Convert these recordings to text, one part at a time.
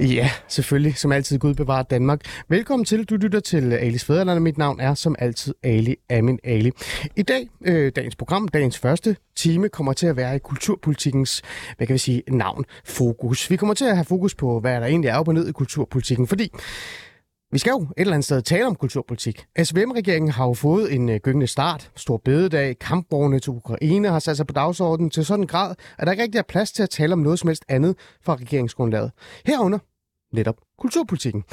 Ja, selvfølgelig. Som altid, Gud bevarer Danmark. Velkommen til. Du lytter til Alis Fæderland, mit navn er som altid Ali Amin Ali. I dag, øh, dagens program, dagens første time, kommer til at være i kulturpolitikkens, hvad kan vi sige, navn, fokus. Vi kommer til at have fokus på, hvad der egentlig er op og ned i kulturpolitikken, fordi vi skal jo et eller andet sted tale om kulturpolitik. SVM-regeringen har jo fået en øh, gyngende start. Stor bededag, kampvogne til Ukraine har sat sig på dagsordenen til sådan en grad, at der ikke rigtig er plads til at tale om noget som helst andet fra regeringsgrundlaget. Herunder netop kulturpolitikken.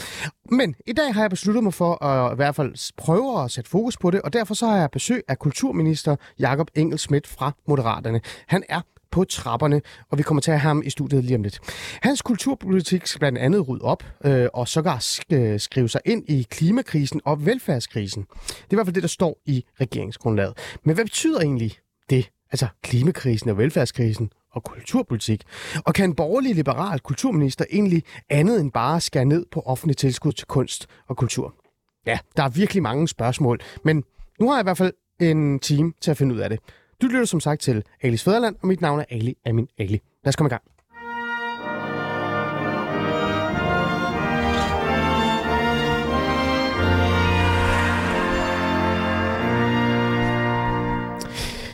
Men i dag har jeg besluttet mig for at i hvert fald prøve at sætte fokus på det, og derfor så har jeg besøg af kulturminister Jakob Engelsmidt fra Moderaterne. Han er på trapperne, og vi kommer til at have ham i studiet lige om lidt. Hans kulturpolitik skal blandt andet rydde op, øh, og sågar sk- øh, skrive sig ind i klimakrisen og velfærdskrisen. Det er i hvert fald det, der står i regeringsgrundlaget. Men hvad betyder egentlig det? Altså klimakrisen og velfærdskrisen og kulturpolitik? Og kan en borgerlig liberal kulturminister egentlig andet end bare skære ned på offentlig tilskud til kunst og kultur? Ja, der er virkelig mange spørgsmål, men nu har jeg i hvert fald en time til at finde ud af det. Du lytter som sagt til Alis Fæderland, og mit navn er Ali Amin Ali. Lad os komme i gang.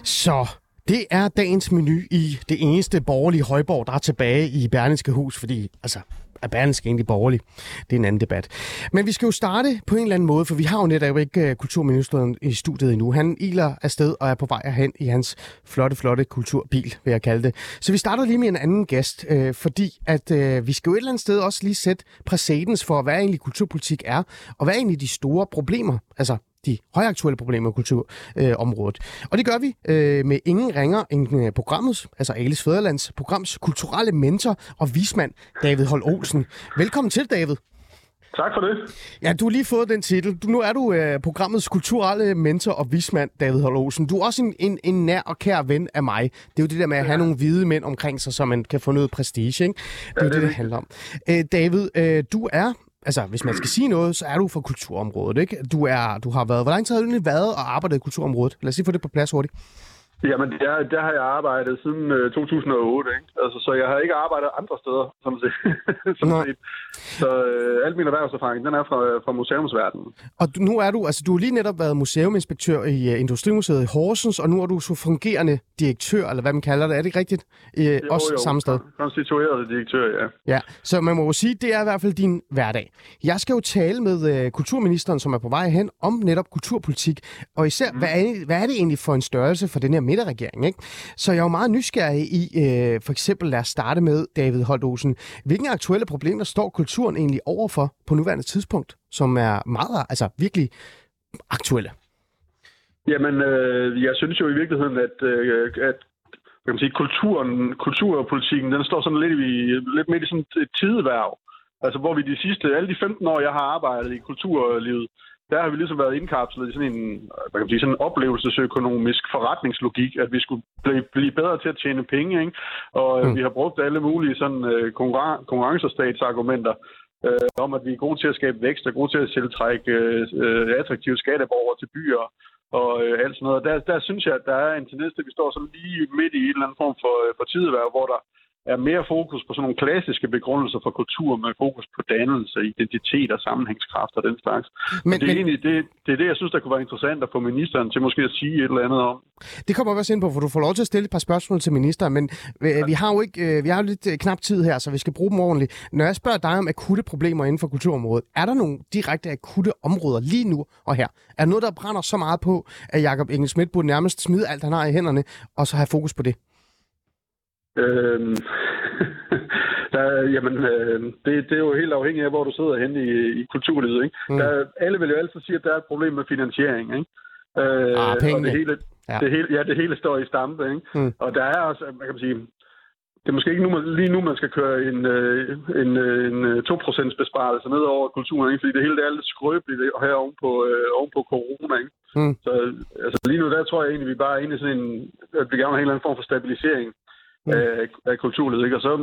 Så det er dagens menu i det eneste borgerlige højborg, der er tilbage i Berlingske Hus, fordi altså, er Berlingske egentlig borgerlig? Det er en anden debat. Men vi skal jo starte på en eller anden måde, for vi har jo netop ikke øh, kulturministeren i studiet endnu. Han iler afsted og er på vej hen i hans flotte, flotte kulturbil, vil jeg kalde det. Så vi starter lige med en anden gæst, øh, fordi at øh, vi skal jo et eller andet sted også lige sætte præcedens for, hvad egentlig kulturpolitik er, og hvad er egentlig de store problemer, altså de højaktuelle problemer i kulturområdet. Øh, og det gør vi øh, med ingen ringer end øh, programmets, altså Alice Fæderlands programs kulturelle mentor og vismand, David Hol Olsen. Velkommen til, David. Tak for det. Ja, du har lige fået den titel. Du, nu er du øh, programmets kulturelle mentor og vismand, David Hol Olsen. Du er også en, en, en nær og kær ven af mig. Det er jo det der med at have nogle hvide mænd omkring sig, så man kan få noget prestige. Ikke? Det er ja, jo det, det, det handler om. Øh, David, øh, du er altså, hvis man skal sige noget, så er du fra kulturområdet, ikke? Du, er, du har været, hvor lang tid har du egentlig været og arbejdet i kulturområdet? Lad os lige få det på plads hurtigt. Jamen, der, der har jeg arbejdet siden uh, 2008, ikke? Altså, så jeg har ikke arbejdet andre steder, som set. som set. Så uh, alt min erhvervserfaring, den er fra, fra museumsverdenen. Og du, nu er du, altså du har lige netop været museuminspektør i uh, Industrimuseet i Horsens, og nu er du så fungerende direktør, eller hvad man kalder det, er det ikke rigtigt? Uh, jo, også jo, samme sted? konstitueret direktør, ja. Ja, så man må jo sige, det er i hvert fald din hverdag. Jeg skal jo tale med uh, kulturministeren, som er på vej hen, om netop kulturpolitik, og især, mm. hvad, er, hvad er det egentlig for en størrelse for den her midterregering. Ikke? Så jeg er jo meget nysgerrig i, øh, for eksempel lad os starte med David Holdosen. Hvilke aktuelle problemer står kulturen egentlig overfor på nuværende tidspunkt, som er meget, altså virkelig aktuelle? Jamen, øh, jeg synes jo i virkeligheden, at, øh, at kan man sige, kulturen, kulturpolitikken, den står sådan lidt, i, lidt midt i sådan et tideværv. Altså, hvor vi de sidste, alle de 15 år, jeg har arbejdet i kulturlivet, der har vi ligesom været indkapslet i sådan en, hvad kan man sige, sådan en oplevelsesøkonomisk forretningslogik, at vi skulle blive, blive bedre til at tjene penge, ikke? Og mm. vi har brugt alle mulige sådan uh, konkurren- konkurrencestatsargumenter uh, om, at vi er gode til at skabe vækst og gode til at tiltrække uh, attraktive skatteborgere til byer og uh, alt sådan noget. Der, der synes jeg, at der er en tendens til, at vi står sådan lige midt i en eller anden form for, for tideværv, hvor der er mere fokus på sådan nogle klassiske begrundelser for kultur, med fokus på dannelse, identitet og sammenhængskraft og den slags. Men, det, er men, egentlig, det, det er det, jeg synes, der kunne være interessant at få ministeren til måske at sige et eller andet om. Det kommer vi også ind på, for du får lov til at stille et par spørgsmål til ministeren, men ja. Øh, vi har jo ikke, øh, vi har jo lidt øh, knap tid her, så vi skal bruge dem ordentligt. Når jeg spørger dig om akutte problemer inden for kulturområdet, er der nogle direkte akutte områder lige nu og her? Er noget, der brænder så meget på, at Jacob Engelsmidt burde nærmest smide alt, han har i hænderne, og så have fokus på det? Øhm, der, jamen, øh, det, det er jo helt afhængigt af, hvor du sidder henne i, i kulturlivet. Ikke? Mm. Der, alle vil jo altid sige, at der er et problem med finansiering. Ikke? Øh, ah, penge. Det hele, ja. Det hele, ja, det hele står i stampe. Ikke? Mm. Og der er også, man kan sige, det er måske ikke nu, man, lige nu, man skal køre en, øh, en, øh, en, en 2% besparelse ned over kulturen, ikke? fordi det hele det er lidt skrøbeligt her oven på, øh, oven på corona. Ikke? Mm. Så altså, lige nu, der tror jeg egentlig, vi bare er inde i sådan en, at vi gerne have en eller anden form for stabilisering mm. af, af kulturlivet. Ikke? Og så,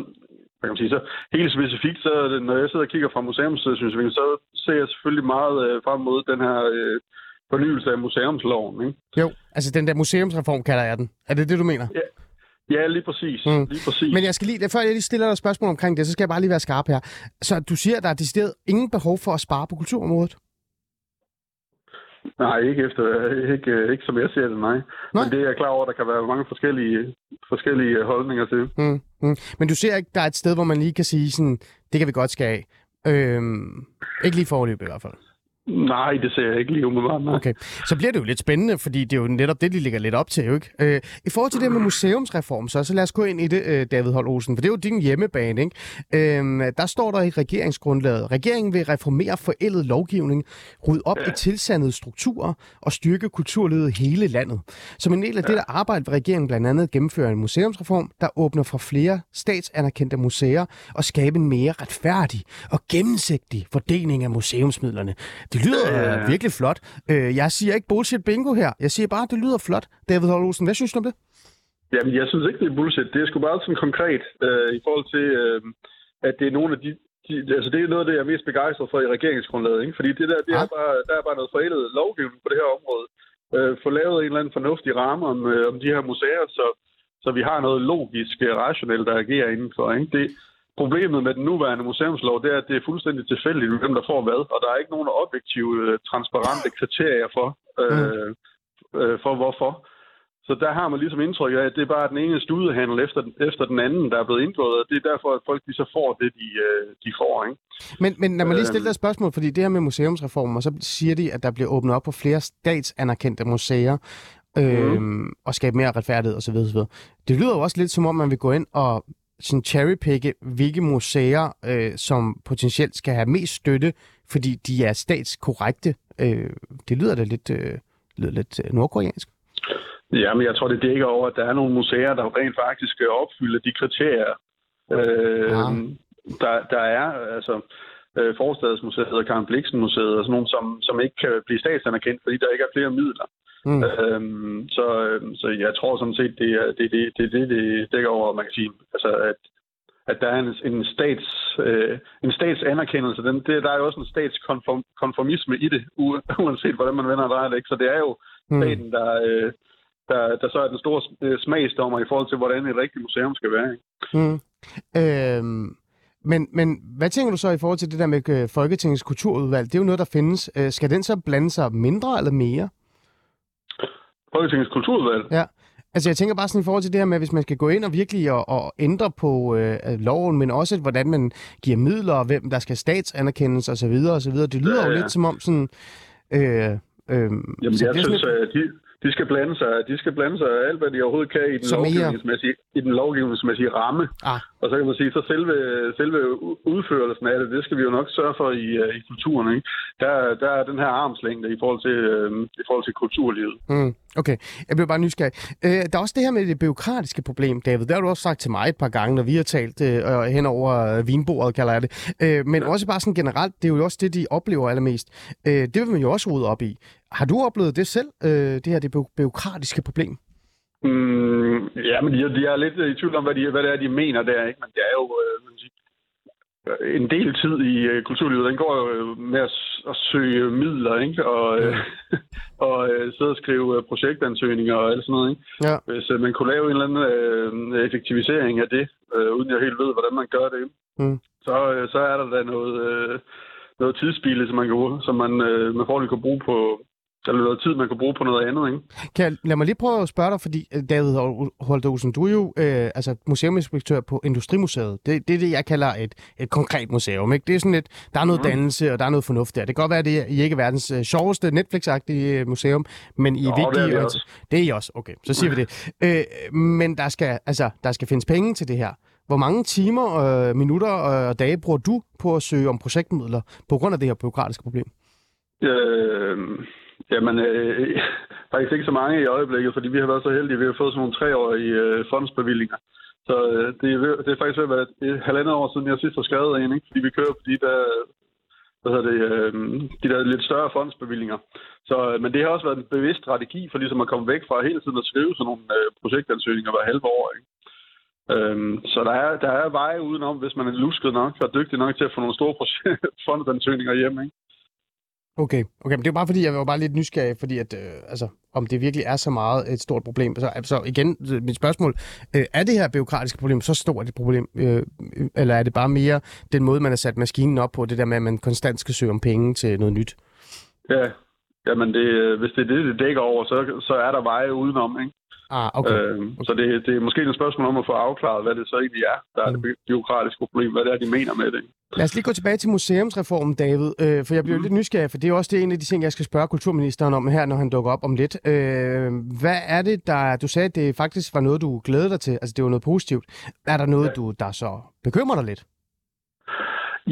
hvad kan man sige, så helt specifikt, så når jeg sidder og kigger fra museumssynsvinkel, så ser jeg selvfølgelig meget øh, frem mod den her øh, fornyelse af museumsloven. Ikke? Jo, altså den der museumsreform kalder jeg den. Er det det, du mener? Ja. Ja, lige præcis. Mm. lige præcis. Men jeg skal lige, før jeg lige stiller dig et spørgsmål omkring det, så skal jeg bare lige være skarp her. Så du siger, at der er decideret ingen behov for at spare på kulturområdet? Nej, ikke efter, ikke, ikke som jeg ser det, nej. nej. Men det er jeg klar over, at der kan være mange forskellige, forskellige holdninger til. Mm, mm. Men du ser ikke, der er et sted, hvor man lige kan sige sådan, det kan vi godt skære af. Øhm, ikke lige forløb i hvert fald. Nej, det ser jeg ikke lige umiddelbart. Nej. Okay. Så bliver det jo lidt spændende, fordi det er jo netop det, de ligger lidt op til, jo ikke? Øh, I forhold til det med museumsreform, så, så lad os gå ind i det, øh, David Holt Olsen, for det er jo din hjemmebane, ikke? Øh, der står der i regeringsgrundlaget, regeringen vil reformere forældet lovgivning, rydde op ja. i tilsandede strukturer og styrke kulturlivet i hele landet. Som en del af ja. det der arbejde vil regeringen blandt andet gennemføre en museumsreform, der åbner for flere statsanerkendte museer og skabe en mere retfærdig og gennemsigtig fordeling af museumsmidlerne. Det det lyder øh, virkelig flot. Øh, jeg siger ikke bullshit bingo her. Jeg siger bare, at det lyder flot. David Olsen, hvad synes du om det? Jamen, jeg synes ikke, det er bullshit. Det er sgu bare sådan konkret øh, i forhold til, øh, at det er nogle af de, de... Altså, det er noget af det, jeg er mest begejstret for i regeringsgrundlaget. Ikke? Fordi det der, det er ah. bare, der er bare noget forældet lovgivning på det her område. Øh, få lavet en eller anden fornuftig ramme om, øh, om de her museer, så, så vi har noget logisk, øh, rationelt, der agerer indenfor. Ikke? Det, Problemet med den nuværende museumslov, det er, at det er fuldstændig tilfældigt, hvem der får hvad, og der er ikke nogen objektive, øh, transparente kriterier for, øh, øh, for hvorfor. Så der har man ligesom indtryk af, at det er bare den ene studehandel efter, efter den anden, der er blevet indgået, og det er derfor, at folk de så får det, de, øh, de får. Ikke? Men, men når man lige stiller et spørgsmål, fordi det her med museumsreformer, så siger de, at der bliver åbnet op for flere statsanerkendte museer, øh, mm. og skabe mere retfærdighed osv. osv. Det lyder jo også lidt som om, man vil gå ind og sådan cherrypicke, hvilke museer, øh, som potentielt skal have mest støtte, fordi de er statskorrekte. Øh, det lyder da lidt, øh, lyder lidt øh, nordkoreansk. Ja, men jeg tror, det dækker over, at der er nogle museer, der rent faktisk skal opfylde de kriterier, øh, ja. der, der er. Altså, øh, Forstadsmuseet og Karen Bliksen Museet og sådan nogle, som, som ikke kan blive statsanerkendt, fordi der ikke er flere midler. Mm. Øhm, så, øhm, så jeg tror sådan set, det er det, det, det, det, det dækker over, man kan sige, altså at, at der er en, en, stats, øh, en statsanerkendelse. Den, det, der er jo også en statskonformisme i det, uanset hvordan man vender og drejer det. Ikke? Så det er jo mm. staten, der, øh, der, der så er den store øh, smagsdommer i forhold til, hvordan et rigtigt museum skal være. Ikke? Mm. Øhm, men, men hvad tænker du så i forhold til det der med øh, Folketingets kulturudvalg? Det er jo noget, der findes. Øh, skal den så blande sig mindre eller mere? Folketingets kulturudvalg? Ja. Altså jeg tænker bare sådan i forhold til det her med, hvis man skal gå ind og virkelig og, og ændre på øh, loven, men også hvordan man giver midler, og hvem der skal statsanerkendes osv. osv. Det lyder ja, ja. jo lidt som om sådan... Øh, øh, Jamen jeg synes, at de, de skal blande sig, de skal blande sig alt, hvad de overhovedet kan i den, lovgivningsmæssige, i den lovgivningsmæssige ramme. Ah. Og så kan man sige, så selve, selve udførelsen af det, det skal vi jo nok sørge for i, øh, i kulturen. Ikke? Der, der er den her armslængde i forhold til, øh, i forhold til kulturlivet. Mm. Okay, jeg bliver bare nysgerrig. Øh, der er også det her med det byråkratiske problem, David. Det har du også sagt til mig et par gange, når vi har talt øh, hen over vinbordet, kalder jeg det. Øh, men ja. også bare sådan generelt, det er jo også det, de oplever allermest. Øh, det vil man jo også rode op i. Har du oplevet det selv, øh, det her det byråkratiske problem? Mm, ja, men de, de er lidt i tvivl om, hvad, de, hvad det er, de mener der. Ikke? Men det er jo øh, man en del tid i øh, kulturlivet. Den går jo med at, at søge midler, ikke? Og, øh, og øh, sidde og skrive øh, projektansøgninger og alt sådan noget. Ikke? Ja. Hvis øh, man kunne lave en eller anden øh, effektivisering af det, øh, uden jeg helt ved, hvordan man gør det, mm. så, øh, så er der da noget, øh, noget tidsspil, som man, kan, som man øh, med fordel kan bruge på, der er noget tid, man kan bruge på noget andet, ikke? Kan jeg, lad mig lige prøve at spørge dig, fordi øh, David Holderhusen, du er jo øh, altså museuminspektør på Industrimuseet. Det, det er det, jeg kalder et, et konkret museum, ikke? Det er sådan et, der er noget mm. dannelse, og der er noget fornuft der. Det kan godt være, at det er, I ikke er verdens øh, sjoveste Netflix-agtige øh, museum, men I er vigtige. Det er, også. det er I også, okay. Så siger vi det. Øh, men der skal, altså, der skal findes penge til det her. Hvor mange timer, øh, minutter og dage bruger du på at søge om projektmidler på grund af det her byråkratiske problem? Øh, Jamen, øh, faktisk ikke så mange i øjeblikket, fordi vi har været så heldige, at vi har fået sådan nogle treårige øh, fondsbevillinger. Så øh, det, er, det er faktisk ved at være et halvandet år siden, jeg sidst har skrevet en, ikke? fordi vi kører på de der, hvad hedder det, øh, de der lidt større fondsbevillinger. Så, øh, men det har også været en bevidst strategi for ligesom at komme væk fra hele tiden at skrive sådan nogle øh, projektansøgninger hver halve år. Ikke? Øhm, så der er, der er veje udenom, hvis man er lusket nok og dygtig nok til at få nogle store fondsansøgninger hjem. Ikke? Okay, okay, men det er bare fordi, jeg var bare lidt nysgerrig, fordi at, øh, altså, om det virkelig er så meget et stort problem. Så, altså, igen, mit spørgsmål, øh, er det her byråkratiske problem så stort et problem, øh, eller er det bare mere den måde, man har sat maskinen op på, det der med, at man konstant skal søge om penge til noget nyt? Ja, jamen det, øh, hvis det er det, det dækker over, så, så er der veje udenom. Ikke? Ah, okay. Øh, så det, det er måske et spørgsmål om at få afklaret, hvad det så egentlig er, der er det bi- byråkratiske problem, hvad det er, de mener med det. Lad os lige gå tilbage til museumsreformen, David, øh, for jeg bliver mm. lidt nysgerrig, for det er også det, en af de ting, jeg skal spørge kulturministeren om her, når han dukker op om lidt. Øh, hvad er det, der... Du sagde, at det faktisk var noget, du glæder dig til, altså det var noget positivt. Er der noget, ja. du der så bekymrer dig lidt?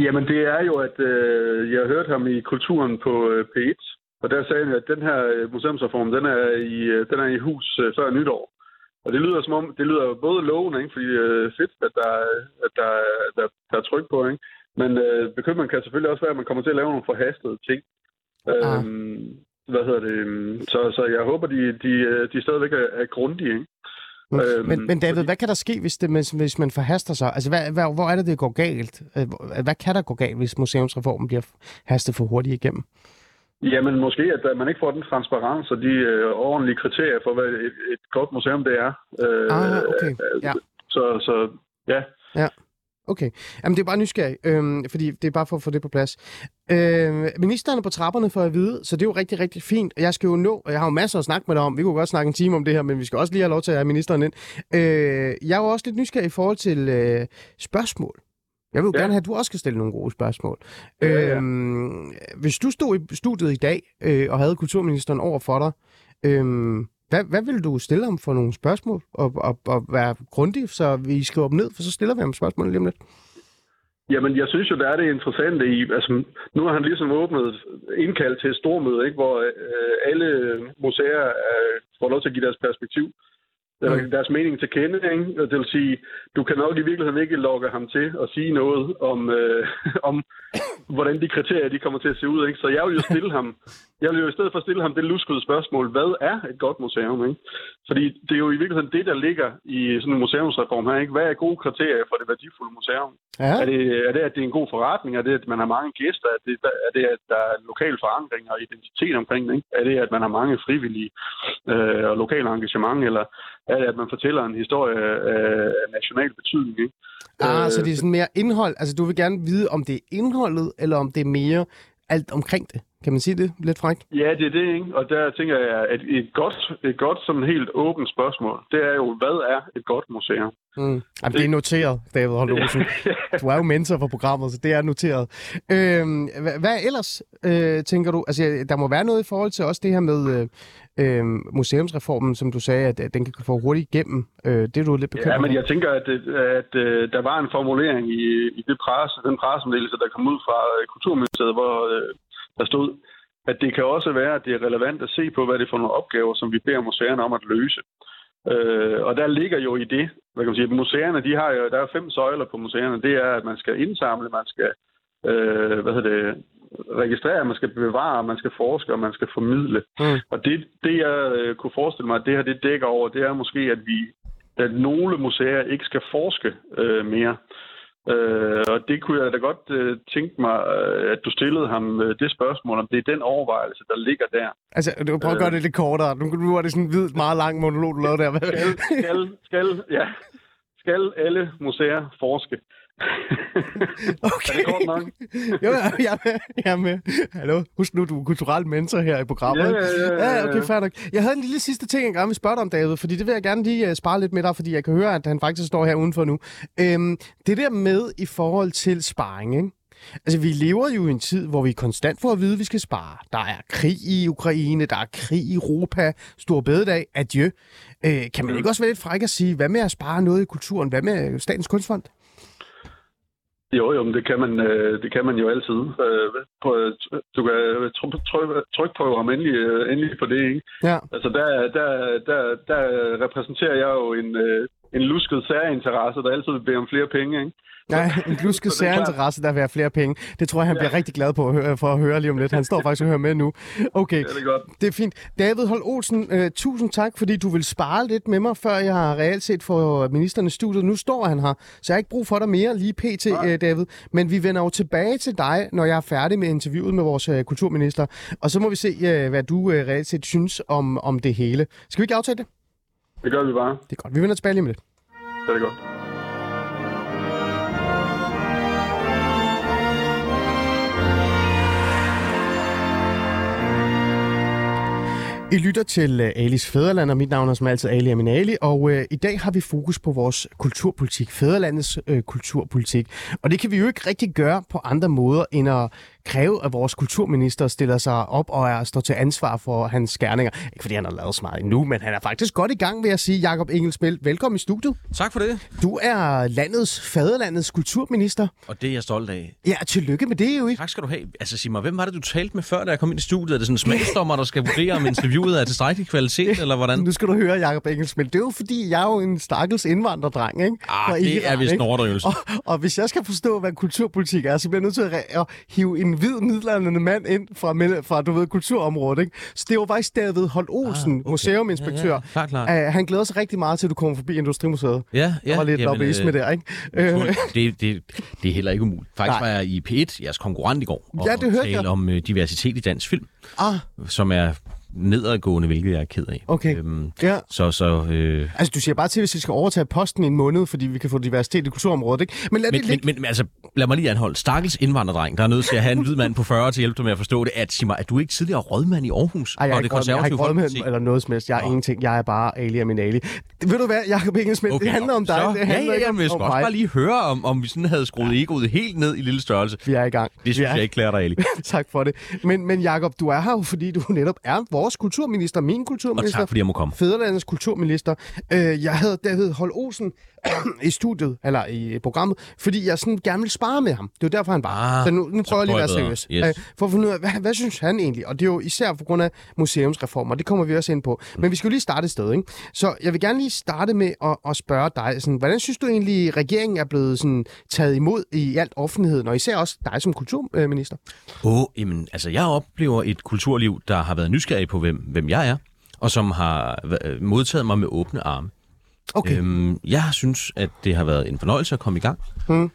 Jamen det er jo, at øh, jeg hørte ham i Kulturen på øh, P1, og der sagde han, at den her øh, museumsreform, den er i, øh, den er i hus øh, før nytår. Og det lyder som om, det lyder både lovende, ikke? fordi øh, fedt, at der, at der, der, der er tryk på, ikke? Men øh, bekymringen kan selvfølgelig også være, at man kommer til at lave nogle forhastede ting. Ah. Øhm, hvad hedder det? Så, så jeg håber, de, de, de stadigvæk er, er grundige. Ikke? Mm. Øhm, Men, men David, fordi- hvad kan der ske, hvis, det, hvis, hvis man forhaster sig? Altså, hvad, hvad, hvor er det, det går galt? Hvad kan der gå galt, hvis museumsreformen bliver hastet for hurtigt igennem? Jamen måske, at man ikke får den transparens og de øh, ordentlige kriterier for, hvad et, et godt museum det er. Øh, Ah, okay. øh, Ja. Så, så ja, Okay. Jamen, det er bare nysgerrig, øhm, fordi det er bare for at få det på plads. Øhm, ministeren er på trapperne for at vide, så det er jo rigtig, rigtig fint. Jeg skal jo nå, og jeg har jo masser at snakke med dig om. Vi kunne godt snakke en time om det her, men vi skal også lige have lov til at have ministeren ind. Øh, jeg er jo også lidt nysgerrig i forhold til øh, spørgsmål. Jeg vil jo ja. Gerne have, at du også skal stille nogle gode spørgsmål. Ja, ja. Øhm, hvis du stod i studiet i dag øh, og havde kulturministeren over for dig, øhm, hvad, hvad vil du stille ham for nogle spørgsmål? Og, og, og være grundig, så vi skriver dem ned, for så stiller vi ham spørgsmål lige om lidt. Jamen, jeg synes jo, der er det interessante i, altså, nu har han ligesom åbnet indkald til et stormøde, ikke, hvor øh, alle museer øh, får lov til at give deres perspektiv, Mm. deres mening til kende. Ikke? Og Det vil sige, du kan nok i virkeligheden ikke lokke ham til at sige noget om, øh, om hvordan de kriterier de kommer til at se ud. Ikke? Så jeg vil jo stille ham, jeg vil jo i stedet for stille ham det luskede spørgsmål, hvad er et godt museum? Ikke? Fordi det er jo i virkeligheden det, der ligger i sådan en museumsreform her. Ikke? Hvad er gode kriterier for det værdifulde museum? Ja. Er det, er det, at det er en god forretning? Er det, at man har mange gæster? Er det, er det at der er lokal forankring og identitet omkring det? Ikke? Er det, at man har mange frivillige øh, og lokale engagement? Eller det, at man fortæller en historie af national betydning? Ikke? Ah, Øh, så det er sådan mere indhold. Altså, du vil gerne vide, om det er indholdet, eller om det er mere alt omkring det. Kan man sige det lidt frækt? Ja, det er det, ikke? Og der tænker jeg, at et godt, et godt sådan helt åbent spørgsmål, det er jo, hvad er et godt museum? Mm. Jamen, det er noteret, David Holt Olsen. Du er jo mentor for programmet, så det er noteret. Øhm, hvad, ellers, øh, tænker du? Altså, der må være noget i forhold til også det her med øh, øh, museumsreformen, som du sagde, at, at den kan få hurtigt igennem. Øh, det er du lidt bekymret Ja, men jeg tænker, at, at, at øh, der var en formulering i, i det presse, den pressemeddelelse, der kom ud fra øh, Kulturministeriet, hvor øh, der stod, at det kan også være, at det er relevant at se på, hvad det er for nogle opgaver, som vi beder museerne om at løse. Øh, og der ligger jo i det, hvad kan man sige, museerne, de har jo, der er fem søjler på museerne. Det er, at man skal indsamle, man skal øh, hvad hedder det, registrere, man skal bevare, man skal forske, og man skal formidle. Mm. Og det, det jeg øh, kunne forestille mig, at det her det dækker over, det er måske, at vi at nogle museer ikke skal forske øh, mere. Øh, og det kunne jeg da godt øh, tænke mig, øh, at du stillede ham øh, det spørgsmål, om det er den overvejelse, der ligger der. Altså, du kan prøve at gøre det lidt kortere. Nu, nu er det sådan en hvid, meget lang monolog, du lavede der. Skal, skal, skal, ja, skal alle museer forske? Okay. Er det nok? jo, jeg er med. Jeg er med. Hallo, husk nu, du er kulturel mentor her i programmet. Ja, ja, ja, ja, okay, fair nok. Jeg havde en lille sidste ting, jeg gerne vil spørge dig om, David, fordi det vil jeg gerne lige uh, spare lidt med dig, fordi jeg kan høre, at han faktisk står her udenfor nu. Øhm, det der med i forhold til sparring, ikke? Altså, vi lever jo i en tid, hvor vi konstant får at vide, at vi skal spare. Der er krig i Ukraine, der er krig i Europa, stor bededag, adieu. Øh, kan man ikke også være lidt fræk at sige, hvad med at spare noget i kulturen? Hvad med Statens Kunstfond? Jo, jo, men det kan man, øh, det kan man jo altid. Øh, på, du kan trykke tryk, tryk på ham endelig, øh, endelig på det, ikke? Ja. Altså, der, der, der, der repræsenterer jeg jo en, øh, en lusket særinteresse, der altid vil bede om flere penge, ikke? Nej, en lusket særinteresse, der vil have flere penge. Det tror jeg, han ja. bliver rigtig glad på at høre, for at høre lige om lidt. Han står faktisk og hører med nu. Okay, Ja, det er godt. det er fint. David Hold Olsen, uh, tusind tak, fordi du vil spare lidt med mig, før jeg har reelt set for ministeren i studiet. Nu står han her, så jeg har ikke brug for dig mere lige pt, uh, David. Men vi vender jo tilbage til dig, når jeg er færdig med interviewet med vores uh, kulturminister. Og så må vi se, uh, hvad du uh, reelt set synes om, om det hele. Skal vi ikke aftale det? Det gør vi bare. Det er godt. Vi vender tilbage lige med lidt. Det er godt. I lytter til uh, Alis Fæderland, og mit navn er som altid Ali Amin Ali, og uh, i dag har vi fokus på vores kulturpolitik, Fæderlandets uh, kulturpolitik. Og det kan vi jo ikke rigtig gøre på andre måder, end at kræve, at vores kulturminister stiller sig op og er, står til ansvar for hans skærninger. Ikke fordi han har lavet så meget endnu, men han er faktisk godt i gang ved at sige, Jakob Engelsbæl, velkommen i studiet. Tak for det. Du er landets, faderlandets kulturminister. Og det er jeg stolt af. Ja, tillykke med det jo ikke. Tak skal du have. Altså sig mig, hvem var det, du talte med før, da jeg kom ind i studiet? Er det sådan en smagsdommer, der skal vurdere, om interviewet er tilstrækkelig kvalitet, eller hvordan? Nu skal du høre, Jakob Engelsbæl. Det er jo fordi, jeg er jo en stakkels indvandrerdreng, ikke? Ah, det Iran, er vist en overdrivelse. Og, og hvis jeg skal forstå, hvad kulturpolitik er, så bliver jeg nødt til at, at hive en hvid middelalderne mand ind fra, fra du ved, kulturområdet. Ikke? Så det var faktisk David Holt Olsen, ah, okay. museuminspektør. Ja, ja, klart, klart. Uh, han glæder sig rigtig meget til, at du kommer forbi Industrimuseet. Ja, ja. Der var lidt jamen, lobbyisme øh, der, ikke? Øh, Det, det, det er heller ikke umuligt. Faktisk Nej. var jeg i P1, jeres konkurrent i går, og Ja, det hørte tale jeg. om øh, diversitet i dansk film, ah, som er nedadgående, hvilket jeg er ked af. Okay. Øhm, ja. så, så, øh, Altså, du siger bare til, hvis vi skal overtage posten i en måned, fordi vi kan få diversitet i kulturområdet, ikke? Men lad men, det men, ligge. men, men altså, lad mig lige anholde. Stakkels indvandrerdreng, der er nødt til at have en hvid mand på 40 til at hjælpe dig med at forstå det, at sige mig, at du ikke tidligere rådmand i Aarhus Ej, jeg, er og det ikke råd- jeg har ikke konservative råd med Folkeparti. eller noget som helst. Jeg er Nå. ingenting. Jeg er bare Ali og min Ali. Det, ved du hvad, Jacob Engelsmith, okay, det handler om dig. Så, det handler ja, ikke ja, om, men jeg om bare lige høre, om, om vi sådan havde skruet egoet helt ned i lille størrelse. Vi er i gang. Det synes jeg ikke klæder dig, Ali. tak for det. Men, men Jakob, du er her jo, fordi du netop er vores kulturminister, min Og kulturminister. tak, fordi jeg må komme. Fæderlandets kulturminister. Øh, jeg havde David Hold Olsen i studiet, eller i programmet, fordi jeg sådan gerne ville spare med ham. Det var derfor, han var. Ah, så nu, nu prøver jeg lige at være seriøs. Yes. Øh, for at finde ud af, hvad, hvad synes han egentlig? Og det er jo især på grund af museumsreformer. Det kommer vi også ind på. Men vi skal jo lige starte et sted, ikke? Så jeg vil gerne lige starte med at, at spørge dig, sådan, hvordan synes du egentlig, regeringen er blevet sådan, taget imod i alt offentligheden, og især også dig som kulturminister? Åh, oh, jamen, altså, jeg oplever et kulturliv, der har været nysgerrig på, hvem, hvem jeg er, og som har modtaget mig med åbne arme. Okay. Øhm, jeg synes, at det har været en fornøjelse at komme i gang. Mm.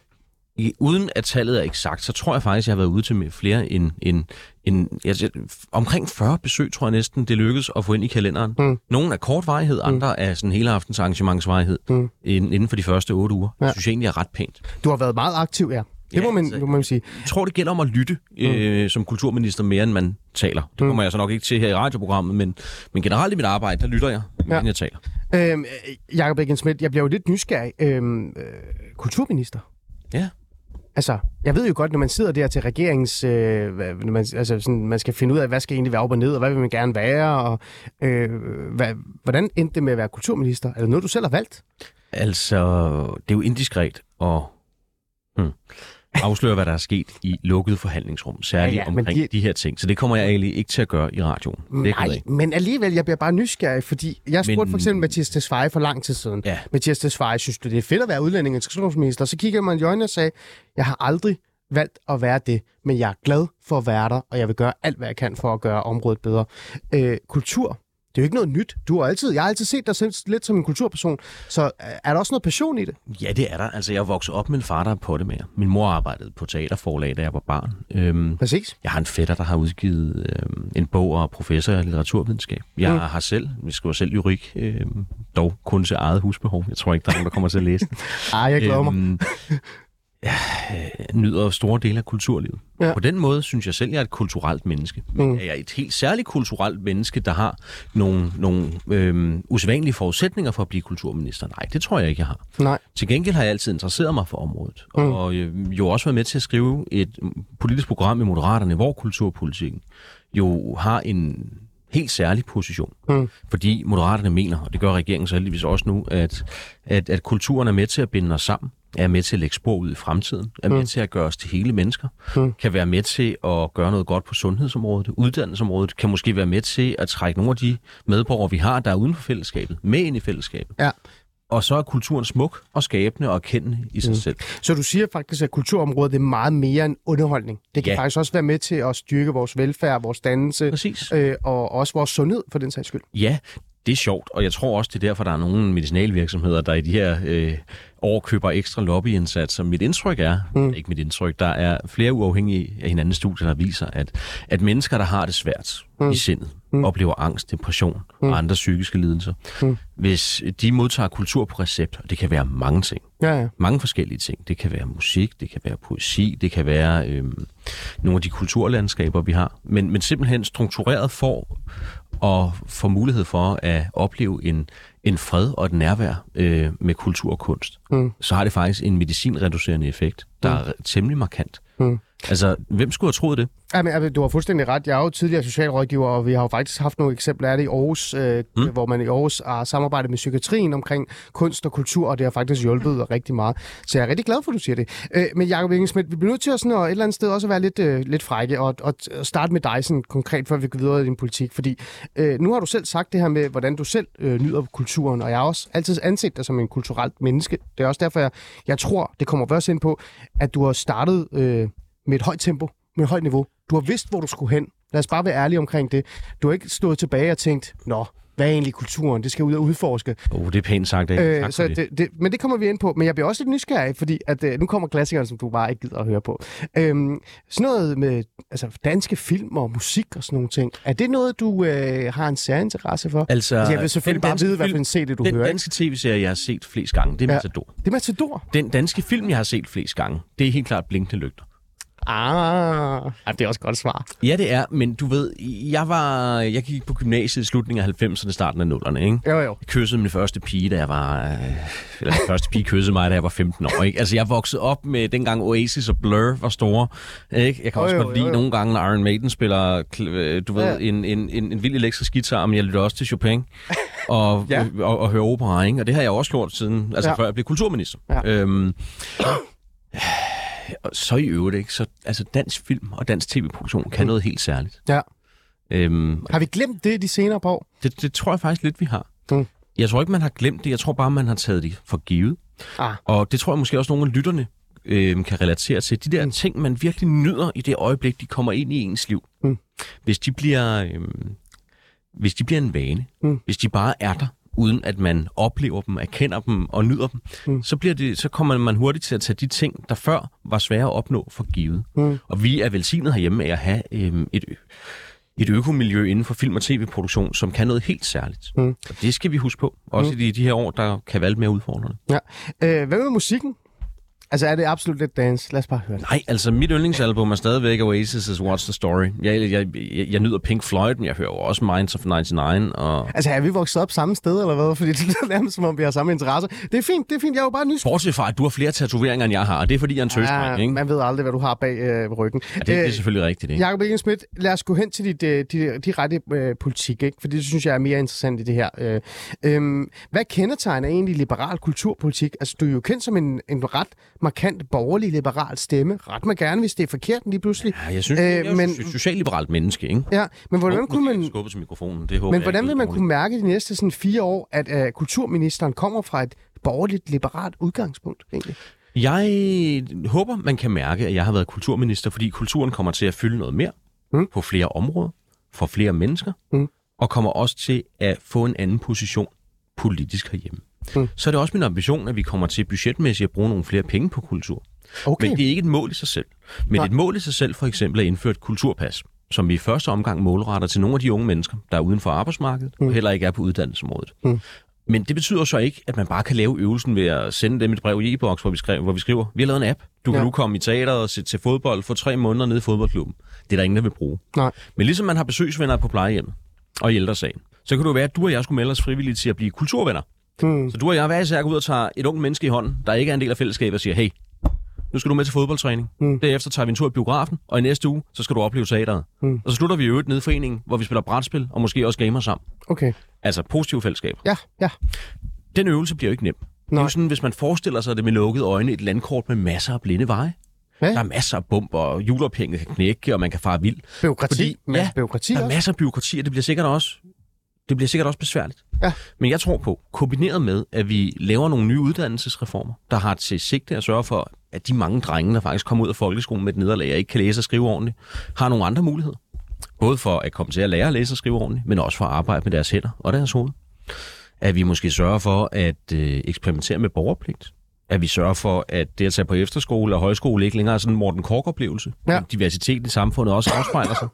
I, uden at tallet er eksakt, så tror jeg faktisk, at jeg har været ude til med flere end, end, end altså, omkring 40 besøg, tror jeg næsten, det lykkedes at få ind i kalenderen. Mm. Nogle er kort varighed, andre er sådan hele aftens arrangementsvarighed Mm. inden, for de første otte uger. Ja. Ja. synes jeg egentlig er ret pænt. Du har været meget aktiv, ja. Det Ja, må man, altså- må man sige. Jeg tror, det gælder om at lytte øh, som kulturminister mere, end man taler. Det kommer jeg så nok ikke til her i radioprogrammet, men, men generelt i mit arbejde, der lytter jeg, mere Ja. end jeg taler. Øhm, øh, Jakob Eggen-Schmidt, jeg bliver jo lidt nysgerrig. Øhm, øh, kulturminister? Ja. Altså, jeg ved jo godt, når man sidder der til regeringens... Øh, når man, altså sådan, man skal finde ud af, hvad skal egentlig være op og ned, og hvad vil man gerne være, og øh, hvad, hvordan endte det med at være kulturminister? Er det noget, du selv har valgt? Altså, det er jo indiskret at hmm, afsløre, hvad der er sket i lukkede forhandlingsrum, særligt Ja, ja, omkring de- de... her ting. Så det kommer jeg egentlig ikke til at gøre i radioen. Det jeg Nej, men alligevel, jeg bliver bare nysgerrig, fordi jeg spurgte Men- for eksempel Mathias Tesfaye for lang tid siden. Ja. Mathias Tesfaye, synes du, det er fedt at være udlænding og integrationsminister? Så kigger man i øjnene og sagde, jeg har aldrig valgt at være det, men jeg er glad for at være der, og jeg vil gøre alt, hvad jeg kan for at gøre området bedre. Øh, kultur, det er jo ikke noget nyt. Du har altid, jeg har altid set dig selv lidt som en kulturperson, så er der også noget passion i det? Ja, det er der. Altså, jeg vokset op med en far, der er på det med. Min mor arbejdede på teaterforlag, da jeg var barn. Øhm, Præcis. Jeg har en fætter, der har udgivet øh, en bog og professor i litteraturvidenskab. Jeg Mm. har selv, vi skriver selv lyrik, øh, dog kun til eget husbehov. Jeg tror ikke, der er nogen, der kommer til at læse den. Ej, jeg glæder mig. Øhm, ja, øh, nyder store dele af kulturlivet. Ja. På den måde synes jeg selv, jeg er et kulturelt menneske. Men Mm. er jeg et helt særligt kulturelt menneske, der har nogle, nogle øh, usædvanlige forudsætninger for at blive kulturminister? Nej, det tror jeg ikke, jeg har. Nej. Til gengæld har jeg altid interesseret mig for området, mm. og øh, jo også været med til at skrive et politisk program i Moderaterne, hvor kulturpolitikken jo har en helt særlig position. Mm. Fordi Moderaterne mener, og det gør regeringen så heldigvis også nu, at, at, at kulturen er med til at binde os sammen, er med til at lægge spor ud i fremtiden, er med mm. til at gøre os til hele mennesker, mm. kan være med til at gøre noget godt på sundhedsområdet, uddannelsesområdet, kan måske være med til at trække nogle af de medborgere, vi har, der er uden for fællesskabet, med ind i fællesskabet. Ja. Og så er kulturen smuk og skabende og kendende i sig mm. selv. Så du siger faktisk, at kulturområdet er meget mere end underholdning. Det kan Ja. faktisk også være med til at styrke vores velfærd, vores dannelse, Præcis. øh, og også vores sundhed for den sags skyld. Ja, det er sjovt, og jeg tror også, det er derfor, der er nogle medicinalvirksomheder, der i de her øh, år køber ekstra lobbyindsatser. Mit indtryk er, mm. ikke mit indtryk, der er flere uafhængige af hinandens studier, der viser, at, at mennesker, der har det svært mm. i sindet, mm. oplever angst, depression mm. og andre psykiske lidelser, mm. hvis de modtager kultur på recept, og det kan være mange ting, Ja, ja. mange forskellige ting. Det kan være musik, det kan være poesi, det kan være øhm, nogle af de kulturlandskaber, vi har. Men, men simpelthen struktureret for at få mulighed for at opleve en, en fred og et nærvær øh, med kultur og kunst. Mm. Så har det faktisk en medicinreducerende effekt, der mm. er temmelig markant. Mm. Altså, hvem skulle have troet det? Ja, men, altså, du har fuldstændig ret. Jeg er jo tidligere socialrådgiver, og vi har jo faktisk haft nogle eksempler af det i Aarhus, øh, mm. hvor man i Aarhus har samarbejdet med psykiatrien omkring kunst og kultur, og det har faktisk hjulpet rigtig meget. Så jeg er rigtig glad for, at du siger det. Øh, men Jacob Ingesmidt, vi bliver nødt til at, sådan, at et eller andet sted også at være lidt, øh, lidt frække, og, og, starte med dig sådan, konkret, før vi går videre i din politik. Fordi øh, nu har du selv sagt det her med, hvordan du selv øh, nyder kulturen, og jeg har også altid anset dig som en kulturelt menneske. Det er også derfor, jeg, jeg tror, det kommer først ind på, at du har startet øh, med et højt tempo, med et højt niveau. Du har vidst, hvor du skulle hen. Lad os bare være ærlige omkring det. Du har ikke stået tilbage og tænkt, nå, hvad er egentlig kulturen? Det skal ud og udforske. Oh, det er pænt sagt, ikke? Øh, så det. det. Det, men det kommer vi ind på. Men jeg bliver også lidt nysgerrig, fordi at, øh, nu kommer klassikeren, som du bare ikke gider at høre på. Øhm, sådan noget med altså, danske film og musik og sådan nogle ting. Er det noget, du øh, har en særlig interesse for? Altså, altså, jeg vil selvfølgelig den bare vide, hvad for en serie du Den hører. ikke? danske tv-serie, jeg har set flest gange, det er Ja. Matador. Det er Matador. Den danske film, jeg har set flest gange, det er helt klart Blinkende Lygter. Ah, det er også et godt svar. Ja, det er, men du ved, jeg var, jeg gik på gymnasiet i slutningen af 90'erne, starten af 0'erne, ikke? Jo, jo. Jeg kyssede min første pige, da jeg var... øh, Eller min første pige kyssede mig, da jeg var 15 år, ikke? Altså, jeg voksede op med dengang Oasis og Blur var store, ikke? Jeg kan også Jo, jo, godt lide jo, jo. nogle gange, når Iron Maiden spiller, øh, du ved, Ja. en, en, en, en vild elektrisk guitar, men jeg lytter også til Chopin og, Ja. ja. og, og hører opera, ikke? Og det har jeg også gjort siden, altså ja. før jeg blev kulturminister. Ja. Øhm, og så i øvrigt, ikke? Så, altså, dansk film og dansk tv-produktion kan noget helt særligt. Ja. Øhm, Har vi glemt det de senere år? det, det tror jeg faktisk lidt, vi har. Mm. Jeg tror ikke, man har glemt det. Jeg tror bare, man har taget det for givet. Ah. Og det tror jeg måske også, nogle af lytterne øh, kan relatere til. De der mm. ting, man virkelig nyder i det øjeblik, de kommer ind i ens liv. Mm. Hvis de bliver... Øh, hvis de bliver en vane, Mm. hvis de bare er der, uden at man oplever dem, erkender dem og nyder dem, Mm. så, bliver det, så kommer man hurtigt til at tage de ting, der før var svære at opnå for givet. Mm. Og vi er velsignet herhjemme af at have øh, et, et økomiljø inden for film- og tv-produktion, som kan noget helt særligt. Mm. Og det skal vi huske på. Også mm. i de, de her år, der kan være lidt mere udfordrende. Ja. Øh, hvad med musikken? Altså, er det absolut lidt dance? Lad os bare høre det. Nej, altså mit yndlingsalbum er stadigvæk Oasis' What's the Story. Jeg, jeg, jeg, jeg nyder Pink Floyd, men jeg hører jo også Minds of 99. Og... Altså, er vi vokset op samme sted, eller hvad? Fordi det lyder nærmest, som om vi har samme interesse. Det er fint, det er fint. Jeg er jo bare nysgerrig. Bortset fra, at du har flere tatoveringer, end jeg har, og det er fordi, jeg er en tøsdreng, ikke? man ved aldrig, hvad du har bag øh, ryggen. Ja, det, det er selvfølgelig rigtigt, ikke? Jakob Ingesmidt, lad os gå hen til dit, øh, dit, dit rette øh, politik, ikke? fordi det synes jeg er mere interessant i det her. Øh, øh, hvad kendetegner egentlig liberal kulturpolitik? Altså, du er jo kendt som en, en ret markant borgerlig liberal stemme. Ret mig gerne, hvis det er forkert lige pludselig. Ja, jeg synes, øh, Øh, jeg er men- men... socialliberalt menneske, ikke? Ja, men hvordan kunne man... skubbet til mikrofonen, det håber Men jeg hvordan vil man kunne mærke de næste sådan, fire år, at uh, kulturministeren kommer fra et borgerligt liberalt udgangspunkt, egentlig? Jeg håber, man kan mærke, at jeg har været kulturminister, fordi kulturen kommer til at fylde noget mere mm. på flere områder, for flere mennesker, Mm. og kommer også til at få en anden position politisk herhjemme. Mm. Så er det også min ambition, at vi kommer til budgetmæssigt at bruge nogle flere penge på kultur. Okay. Men det er ikke et mål i sig selv. Men Nej. et mål i sig selv for eksempel at indføre et kulturpas, som vi i første omgang målretter til nogle af de unge mennesker, der er uden for arbejdsmarkedet, mm. og heller ikke er på uddannelsesområdet. Mm. Men det betyder så ikke, at man bare kan lave øvelsen ved at sende dem et brev i e-boks, hvor vi, skriver, hvor vi skriver, vi har lavet en app. Du kan Ja. nu komme i teateret og se til fodbold for tre måneder nede i fodboldklubben. Det er der ingen, der vil bruge. Nej. Men ligesom man har besøgsvenner på plejehjemmet og i ældresagen, så kan det jo være, at du og jeg skulle melde os frivilligt til at blive kulturvenner. Hmm. Så du og jeg hver især går ud og tager et ungt menneske i hånden, der ikke er en del af fællesskabet, og siger, hey, nu skal du med til fodboldtræning. Mm. Derefter tager vi en tur i biografen, og i næste uge, så skal du opleve teateret. Mm. Og så slutter vi i øvrigt nede i foreningen, hvor vi spiller brætspil, og måske også gamer sammen. Okay. Altså positive fællesskaber. Ja, ja. Den øvelse bliver jo ikke nem. Det er Nej. jo sådan, hvis man forestiller sig det med lukkede øjne, et landkort med masser af blinde veje. Ja. Der er masser af bump, og juleophænget kan knække, og man kan fare vild. Byråkrati. Fordi- ja, byråkrati Der er også. masser af byråkrati, og det bliver sikkert også, det bliver sikkert også besværligt. Ja. Men jeg tror på, kombineret med, at vi laver nogle nye uddannelsesreformer, der har til sigte at sørge for, at de mange drenge, der faktisk kommer ud af folkeskolen med et nederlag og ikke kan læse og skrive ordentligt, har nogle andre muligheder. Både for at komme til at lære at læse og skrive ordentligt, men også for at arbejde med deres hænder og deres hoved. At vi måske sørger for at øh, eksperimentere med borgerpligt. At vi sørger for, at det at tage på efterskole og højskole ikke længere er sådan en Morten Kork-oplevelse. Ja. Diversiteten i samfundet også afspejler sig.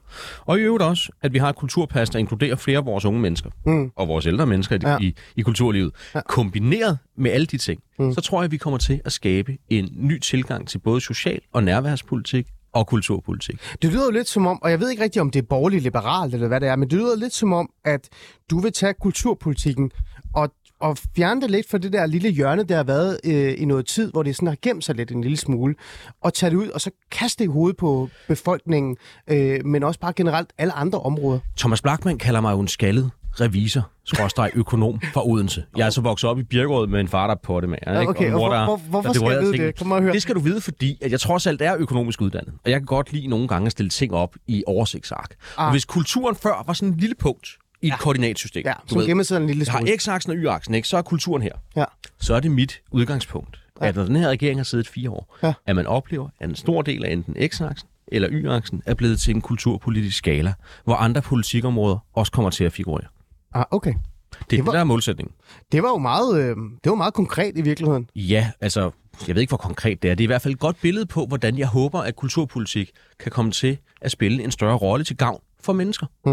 Og i øvrigt også, at vi har et kulturpas, der inkluderer flere af vores unge mennesker Mm. og vores ældre mennesker ja. i, i kulturlivet. Ja. Kombineret med alle de ting, mm. så tror jeg, at vi kommer til at skabe en ny tilgang til både social- og nærværspolitik og kulturpolitik. Det lyder jo lidt som om, og jeg ved ikke rigtigt, om det er borgerligt liberalt eller hvad det er, men det lyder lidt som om, at du vil tage kulturpolitikken og, og fjerne det lidt fra det der lille hjørne, der har været øh, i noget tid, hvor det sådan har gemt sig lidt en lille smule, og tage det ud og så kaste det i hovedet på befolkningen, øh, men også bare generelt alle andre områder. Thomas Blackman kalder mig jo en skaldet revisor, skråstreg økonom fra Odense. Jeg er så vokset op i Birkerød med en far, der er på det med. Ikke? okay, og hvor- hvor- hvorfor skal jeg vide det? Kom og hør. Det skal du vide, fordi at jeg trods alt er økonomisk uddannet. Og jeg kan godt lide nogle gange at stille ting op i oversigtsark. Ah. Og hvis kulturen før var sådan en lille punkt i et koordinatsystem, Ja, som gemmer sig en lille har smule. x-aksen og y-aksen, ikke? så er kulturen her. Ja. Så er det mit udgangspunkt, at når den her regering har siddet fire år, Ja. at man oplever, at en stor del af enten x-aksen eller y-aksen er blevet til en kulturpolitisk skala, hvor andre politikområder også kommer til at figurere. Ah, okay. Det er det, var- der er målsætningen. Det var jo meget, øh, det var meget konkret i virkeligheden. Ja, altså, jeg ved ikke, hvor konkret det er. Det er i hvert fald et godt billede på, hvordan jeg håber, at kulturpolitik kan komme til at spille en større rolle til gavn for mennesker. Mm.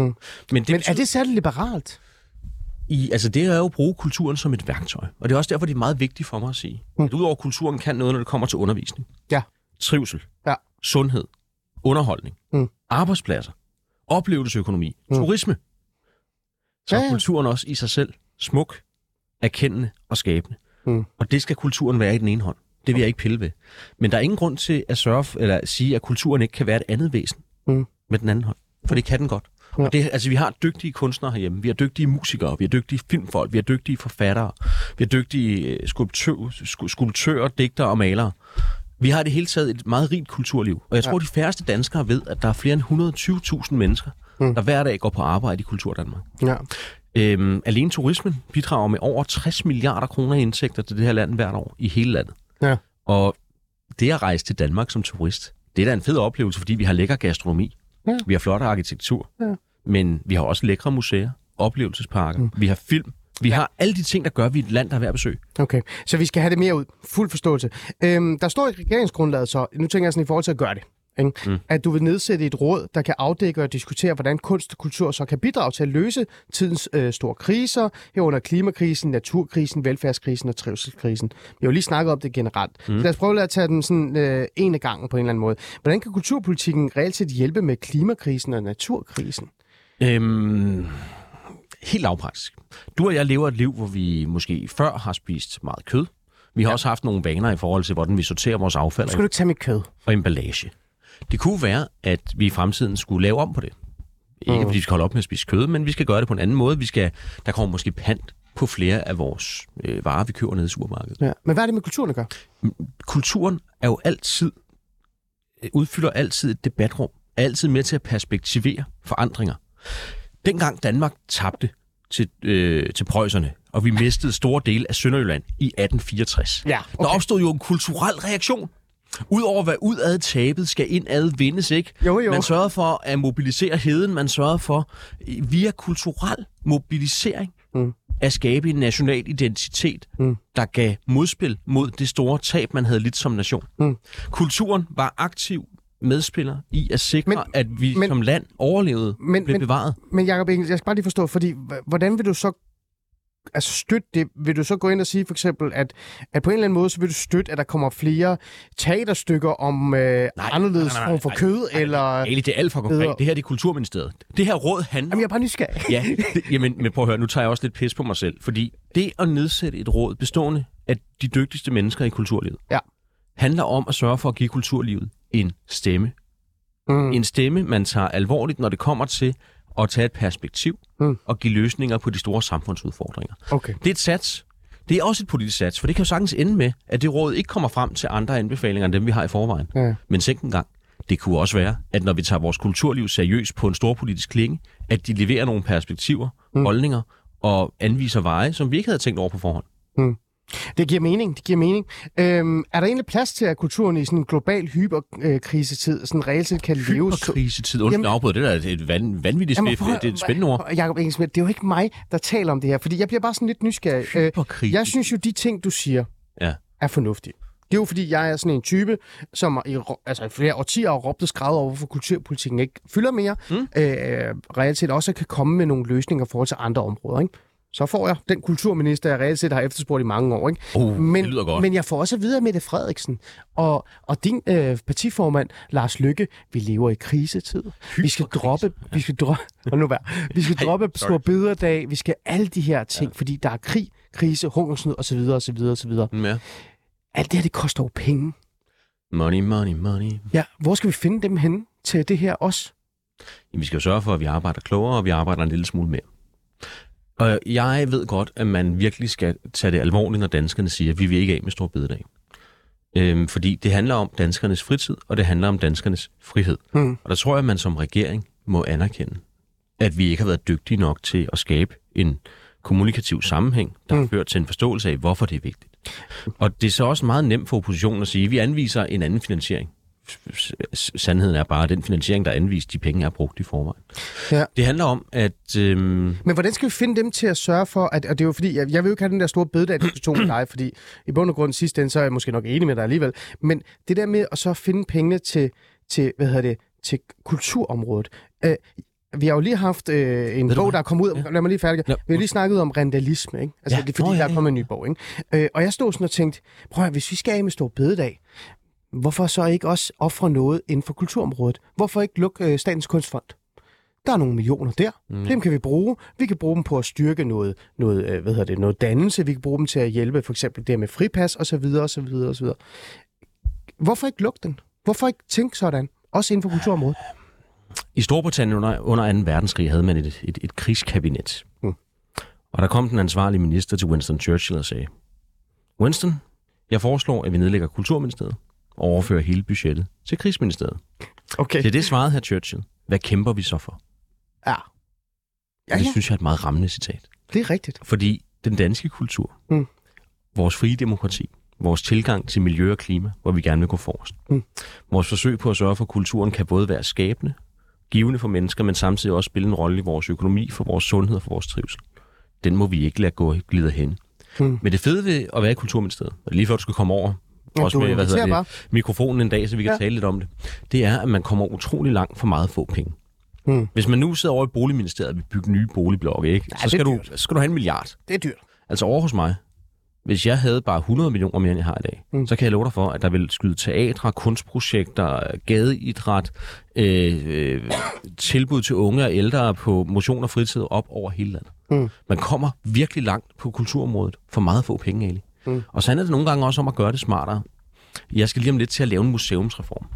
Men, det Men er det særligt liberalt? I, altså det er jo at bruge kulturen som et værktøj. Og det er også derfor, det er meget vigtigt for mig at sige. Mm. At udover at kulturen kan noget, når det kommer til undervisning. Ja. Trivsel. Ja. Sundhed. Underholdning. Mm. Arbejdspladser. Oplevelsesøkonomi. Mm. Turisme. Så Ja, er ja. kulturen også i sig selv smuk, erkendende og skabende. Mm. Og det skal kulturen være i den ene hånd. Det vil jeg ikke pille ved. Men der er ingen grund til at sørge eller at sige, at kulturen ikke kan være et andet væsen Mm. med den anden hånd. For det kan den godt. Ja. Og det, altså, vi har dygtige kunstnere herhjemme. Vi har dygtige musikere, vi har dygtige filmfolk, vi har dygtige forfattere, vi har dygtige øh, skulptør, sku- skulptører, digtere og malere. Vi har i det hele taget et meget rigt kulturliv. Og jeg tror, ja. de færreste danskere ved, at der er flere end 120.000 mennesker, mm. der hver dag går på arbejde i Kultur Danmark. Ja. Øhm, alene turismen bidrager med over 60 milliarder kroner i indtægter til det her land hvert år i hele landet. Ja. Og det at rejse til Danmark som turist, det er da en fed oplevelse, fordi vi har lækker gastronomi. Ja. Vi har flot arkitektur. Ja. Men vi har også lækre museer, oplevelsesparker, mm. vi har film. Vi har alle de ting, der gør, at vi er et land, der er værd at besøge. Okay, så vi skal have det mere ud. Fuld forståelse. Øhm, der står i regeringsgrundlaget så, nu tænker jeg sådan i forhold til at gøre det, ikke? Mm. at du vil nedsætte et råd, der kan afdække og diskutere, hvordan kunst og kultur så kan bidrage til at løse tidens øh, store kriser, herunder klimakrisen, naturkrisen, velfærdskrisen og trivselskrisen. Vi har jo lige snakket om det generelt. Mm. Så lad os prøve at tage den sådan øh, en af gangen på en eller anden måde. Hvordan kan kulturpolitikken reelt set hjælpe med klimakrisen og naturkrisen? Øhm, helt lavpraktisk. Du og jeg lever et liv, hvor vi måske før har spist meget kød. Vi har ja. også haft nogle vaner i forhold til, hvordan vi sorterer vores affald Skal du ikke tage mit kød? og emballage. Det kunne være, at vi i fremtiden skulle lave om på det. Ikke fordi vi skal holde op med at spise kød, men vi skal gøre det på en anden måde. Vi skal, der kommer måske pant på flere af vores øh, varer, vi køber nede i supermarkedet. Ja. Men hvad er det med kulturen at gøre? Kulturen er jo altid, øh, udfylder altid et debatrum, er altid med til at perspektivere forandringer. Dengang Danmark tabte til, øh, til prøjserne, og vi mistede store dele af Sønderjylland i 1864. Ja, Der okay. opstod jo en kulturel reaktion. Udover hvad udad tabet skal indad vindes, ikke? Jo, jo. Man sørgede for at mobilisere heden, man sørgede for øh, via kulturel mobilisering Mm. at skabe en national identitet, Mm. der gav modspil mod det store tab, man havde lidt som nation. Mm. Kulturen var aktiv medspiller i at sikre, Men- at vi men- som land overlevede, Men- blev men- bevaret. Men Jacob jeg skal bare lige forstå, fordi hvordan vil du så altså støtte det? Vil du så gå ind og sige for eksempel, at, at på en eller anden måde, så vil du støtte, at der kommer flere teaterstykker om øh, anderledes nej, nej, form for nej, kød? eller... Ali, det er alt for konkret. Det her det er Kulturministeriet. Det her råd handler Jamen, jeg er bare nysgerrig. Ja, det, jamen, men prøv at høre, nu tager jeg også lidt pis på mig selv, fordi det at nedsætte et råd bestående af de dygtigste mennesker i kulturlivet, Ja. handler om at sørge for at give kulturlivet en stemme. Mm. En stemme, man tager alvorligt, når det kommer til at tage et perspektiv Mm. og give løsninger på de store samfundsudfordringer. Okay. Det er et sats. Det er også et politisk sats, for det kan jo sagtens ende med, at det råd ikke kommer frem til andre anbefalinger end dem, vi har i forvejen. Ja. Men tænk en gang, det kunne også være, at når vi tager vores kulturliv seriøst på en stor politisk klinge, at de leverer nogle perspektiver, mm. holdninger og anviser veje, som vi ikke havde tænkt over på forhånd. Det giver mening, det giver mening. Øhm, er der egentlig plads til, at kulturen i sådan en global hyperkrisetid sådan reelt set kan leve... Hyperkrisetid. Undskyld, afbryder. Det der er et- van, vanvittigt Jamen, prøv Det er et spændende ord. Jacob Engelsmith, det er jo ikke mig, der taler om det her, fordi jeg bliver bare sådan lidt nysgerrig. Øh, Hyperkrise. jeg synes jo, de ting, du siger, Ja. er fornuftige. Det er jo fordi, jeg er sådan en type, som i, altså, i flere årtier har råbt og skrevet over, hvorfor kulturpolitikken ikke fylder mere. Mm. Øh, reelt set også kan komme med nogle løsninger i forhold til andre områder. Ikke? Så får jeg den kulturminister, jeg reelt set har efterspurgt i mange år. Ikke? Oh, men, det lyder godt. men jeg får også videre med det Frederiksen og, og din øh, partiformand, Lars Lykke. Vi lever i krisetid. Vi skal droppe, vi skal droppe, nu være, vi skal droppe sorry. stor bededag. Vi skal alle de her ting, ja. fordi der er krig, krise, hungersnød osv. osv. osv. Ja. Alt det her, det koster jo penge. Money, money, money. Ja, hvor skal vi finde dem henne til det her også? Jamen, vi skal jo sørge for, at vi arbejder klogere, og vi arbejder en lille smule mere. Og jeg ved godt, at man virkelig skal tage det alvorligt, når danskerne siger, at vi vil ikke af med stor bededag. Øhm, fordi det handler om danskernes fritid, og det handler om danskernes frihed. Mm. Og der tror jeg, at man som regering må anerkende, at vi ikke har været dygtige nok til at skabe en kommunikativ sammenhæng, der har Mm. ført til en forståelse af, hvorfor det er vigtigt. Og det er så også meget nemt for oppositionen at sige, at vi anviser en anden finansiering. Sandheden er bare, at den finansiering, der er anvist, de penge er brugt i forvejen. Ja. Det handler om, at... Øhm, Men hvordan skal vi finde dem til at sørge for, at, og det er jo fordi, jeg, jeg vil jo ikke have den der store bededag-diskussion med dig, fordi i bund og grund sidst ende, så er jeg måske nok enig med dig alligevel, men det der med at så finde pengene til, til hvad hedder det, til kulturområdet. Øh, vi har jo lige haft øh, en Ved bog, der er kommet ud. Ja. Lad mig lige færdig. Ja. Vi har lige snakket om randalisme, ikke? Altså, Ja. det er fordi, Nå, ja, der er ja. kommet en ny bog, ikke? Øh, og jeg stod sådan og tænkte, prøv at hvis vi skal af med stor bededag, hvorfor så ikke også ofre noget inden for kulturområdet? Hvorfor ikke lukke øh, Statens Kunstfond? Der er nogle millioner der. Mm. Dem kan vi bruge. Vi kan bruge dem på at styrke noget, noget, øh, hvad hedder det, noget dannelse. Vi kan bruge dem til at hjælpe for eksempel det med fripas og så videre og så videre og så videre. Hvorfor ikke lukke den? Hvorfor ikke tænke sådan? Også inden for kulturområdet. I Storbritannien under, under 2. verdenskrig havde man et, et, et krigskabinet. Mm. Og der kom den ansvarlige minister til Winston Churchill og sagde, Winston, jeg foreslår, at vi nedlægger Kulturministeriet og overfører hele budgettet til Krigsministeriet. Okay. Til det svarede her Churchill, hvad kæmper vi så for? Ja. Ja, Ja, det synes jeg er et meget rammende citat. det er rigtigt. Fordi den danske kultur, Mm. vores frie demokrati, vores tilgang til miljø og klima, hvor vi gerne vil gå forrest. Mm. Vores forsøg på at sørge for, at kulturen kan både være skabende, givende for mennesker, men samtidig også spille en rolle i vores økonomi, for vores sundhed og for vores trivsel. Den må vi ikke lade gå glide hen. Mm. Men det fede ved at være i Kulturministeriet, og det er lige før du skal komme over, Ja, også med hvad hedder det, mikrofonen en dag, så vi kan Ja. tale lidt om det, det er, at man kommer utrolig langt for meget få penge. Mm. Hvis man nu sidder over i boligministeriet og vil bygge nye boligblokke, ikke? Ja, så skal du, så skal du have en milliard. Det er dyrt. Altså over hos mig, hvis jeg havde bare 100 millioner mere, end jeg har i dag, mm. så kan jeg love dig for, at der vil skyde teatre, kunstprojekter, gadeidræt, øh, øh, tilbud til unge og ældre på motion og fritid op over hele landet. Mm. Man kommer virkelig langt på kulturområdet for meget få penge, Ali. Mm. Og så handler det nogle gange også om at gøre det smartere. Jeg skal lige om lidt til at lave en museumsreform.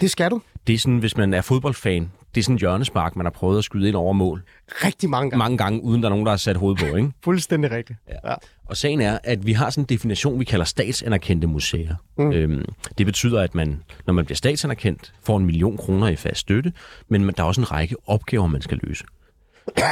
Det skal du. Det er sådan, hvis man er fodboldfan, det er sådan en hjørnespark, man har prøvet at skyde ind over mål. Rigtig mange gange. Mange gange, uden der er nogen, der har sat hovedet på, ikke? Fuldstændig rigtigt. Ja. Og sagen er, at vi har sådan en definition, vi kalder statsanerkendte museer. Mm. Mm. Øhm, det betyder, at man, når man bliver statsanerkendt, får en million kroner i fast støtte, men man- der er også en række opgaver, man skal løse.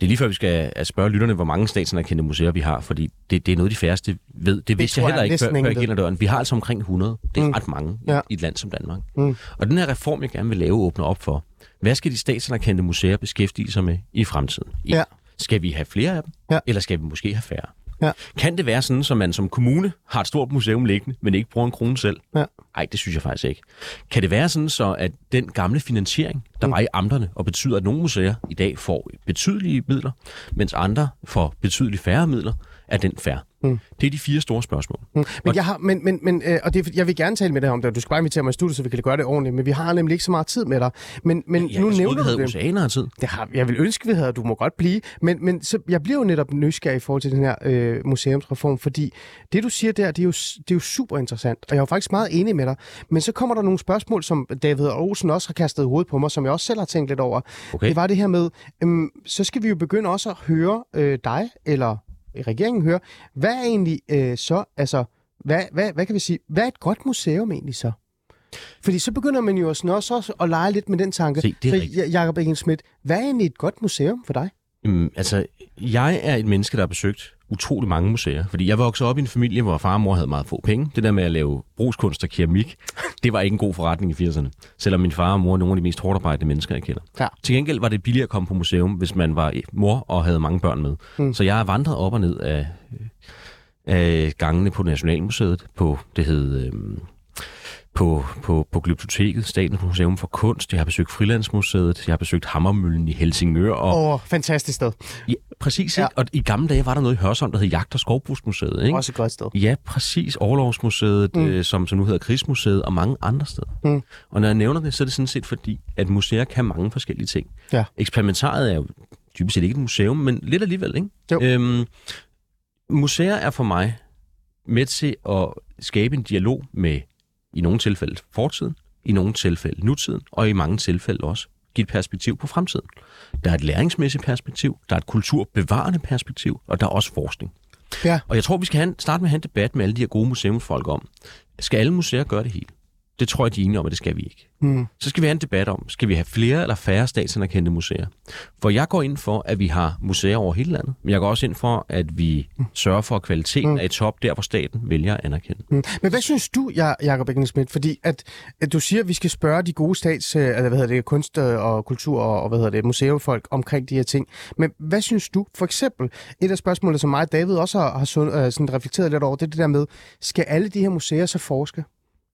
Det er lige før, vi skal at spørge lytterne, hvor mange statsanerkendte museer vi har, fordi det, det er noget, de færreste ved. Det vidste tror jeg jeg heller ikke, før, før jeg gik ind ad døren. Vi har altså omkring 100. Det er Mm. ret mange ja. i et land som Danmark. Mm. Og den her reform, jeg gerne vil lave, åbner op for. Hvad skal de statsanerkendte museer beskæftige sig med i fremtiden? Ja. Skal vi have flere af dem, Ja. eller skal vi måske have færre? Ja. Kan det være sådan, at man som kommune har et stort museum liggende, men ikke bruger en krone selv? Ja. Nej, det synes jeg faktisk ikke. Kan det være sådan, så at den gamle finansiering, der mm. var i amterne, og betyder, at nogle museer i dag får betydelige midler, mens andre får betydeligt færre midler, Er den fair? Mm. Det er de fire store spørgsmål. Mm. Men, jeg har, men, men, men øh, og det, jeg vil gerne tale med dig om det, og du skal bare invitere mig i studiet, så vi kan gøre det ordentligt, men vi har nemlig ikke så meget tid med dig. Men, men Jeg nu troede, vi nævner havde det. oceaner tid. Det har, jeg vil ønske, vi havde, du må godt blive. Men, men så, jeg bliver jo netop nysgerrig i forhold til den her øh, museumsreform, fordi det, du siger der, det er, jo, det er jo super interessant, og jeg er jo faktisk meget enig med dig. Men så kommer der nogle spørgsmål, som David Olsen også har kastet i hovedet på mig, som jeg også selv har tænkt lidt over. Okay. Det var det her med, øhm, så skal vi jo begynde også at høre øh, dig, eller regeringen høre, hvad er egentlig øh, så, altså, hvad, hvad, hvad kan vi sige, hvad er et godt museum egentlig så? Fordi så begynder man jo også, også at lege lidt med den tanke. Se, det er så, rigtigt. Ja- Jakob Eggen Schmidt, hvad er egentlig et godt museum for dig? Øhm, altså, jeg er et menneske, der har besøgt utrolig mange museer. Fordi jeg voksede op i en familie, hvor far og mor havde meget få penge. Det der med at lave brugskunst og keramik, det var ikke en god forretning i 80'erne. Selvom min far og mor er nogle af de mest hårdt mennesker, jeg kender. Ja. Til gengæld var det billigere at komme på museum, hvis man var mor og havde mange børn med. Mm. Så jeg har vandret op og ned af, af gangene på Nationalmuseet, på det hed... Øhm, på, på, på Glyptoteket, Statens Museum for Kunst. Jeg har besøgt Frilandsmuseet. Jeg har besøgt Hammermøllen i Helsingør. Og Åh, oh, fantastisk sted. Ja, præcis. Ja. Og i gamle dage var der noget i Hørsholm, der hed Jagt- og Skovbrugsmuseet. Ikke? Også et godt sted. Ja, præcis. Overlovsmuseet, mm. øh, som, som nu hedder Krigsmuseet, og mange andre steder. Mm. Og når jeg nævner det, så er det sådan set fordi, at museer kan mange forskellige ting. Ja. Eksperimentariet er jo dybest set ikke et museum, men lidt alligevel. Ikke? Jo. Øhm, museer er for mig med til at skabe en dialog med, i nogle tilfælde, fortiden, i nogle tilfælde nutiden, og i mange tilfælde også give et perspektiv på fremtiden. Der er et læringsmæssigt perspektiv, der er et kulturbevarende perspektiv, og der er også forskning. Ja. Og jeg tror, vi skal have starte med at have en debat med alle de her gode museumsfolk om, skal alle museer gøre det hele? Det tror jeg, de er enige om, at det skal vi ikke. Mm. Så skal vi have en debat om, skal vi have flere eller færre statsanerkendte museer? For jeg går ind for, at vi har museer over hele landet, men jeg går også ind for, at vi sørger for, at kvaliteten er i top der, hvor staten vælger at anerkende. Mm. Men hvad synes du, Ja- Jakob Eggen Schmidt? Fordi at, at du siger, at vi skal spørge de gode stats, øh, eller hvad hedder det, kunst øh, og kultur og, hvad hedder det, museumfolk omkring de her ting. Men hvad synes du? For eksempel, et af spørgsmålene, som mig og David også har, har øh, sådan reflekteret lidt over, det er det der med, skal alle de her museer så forske?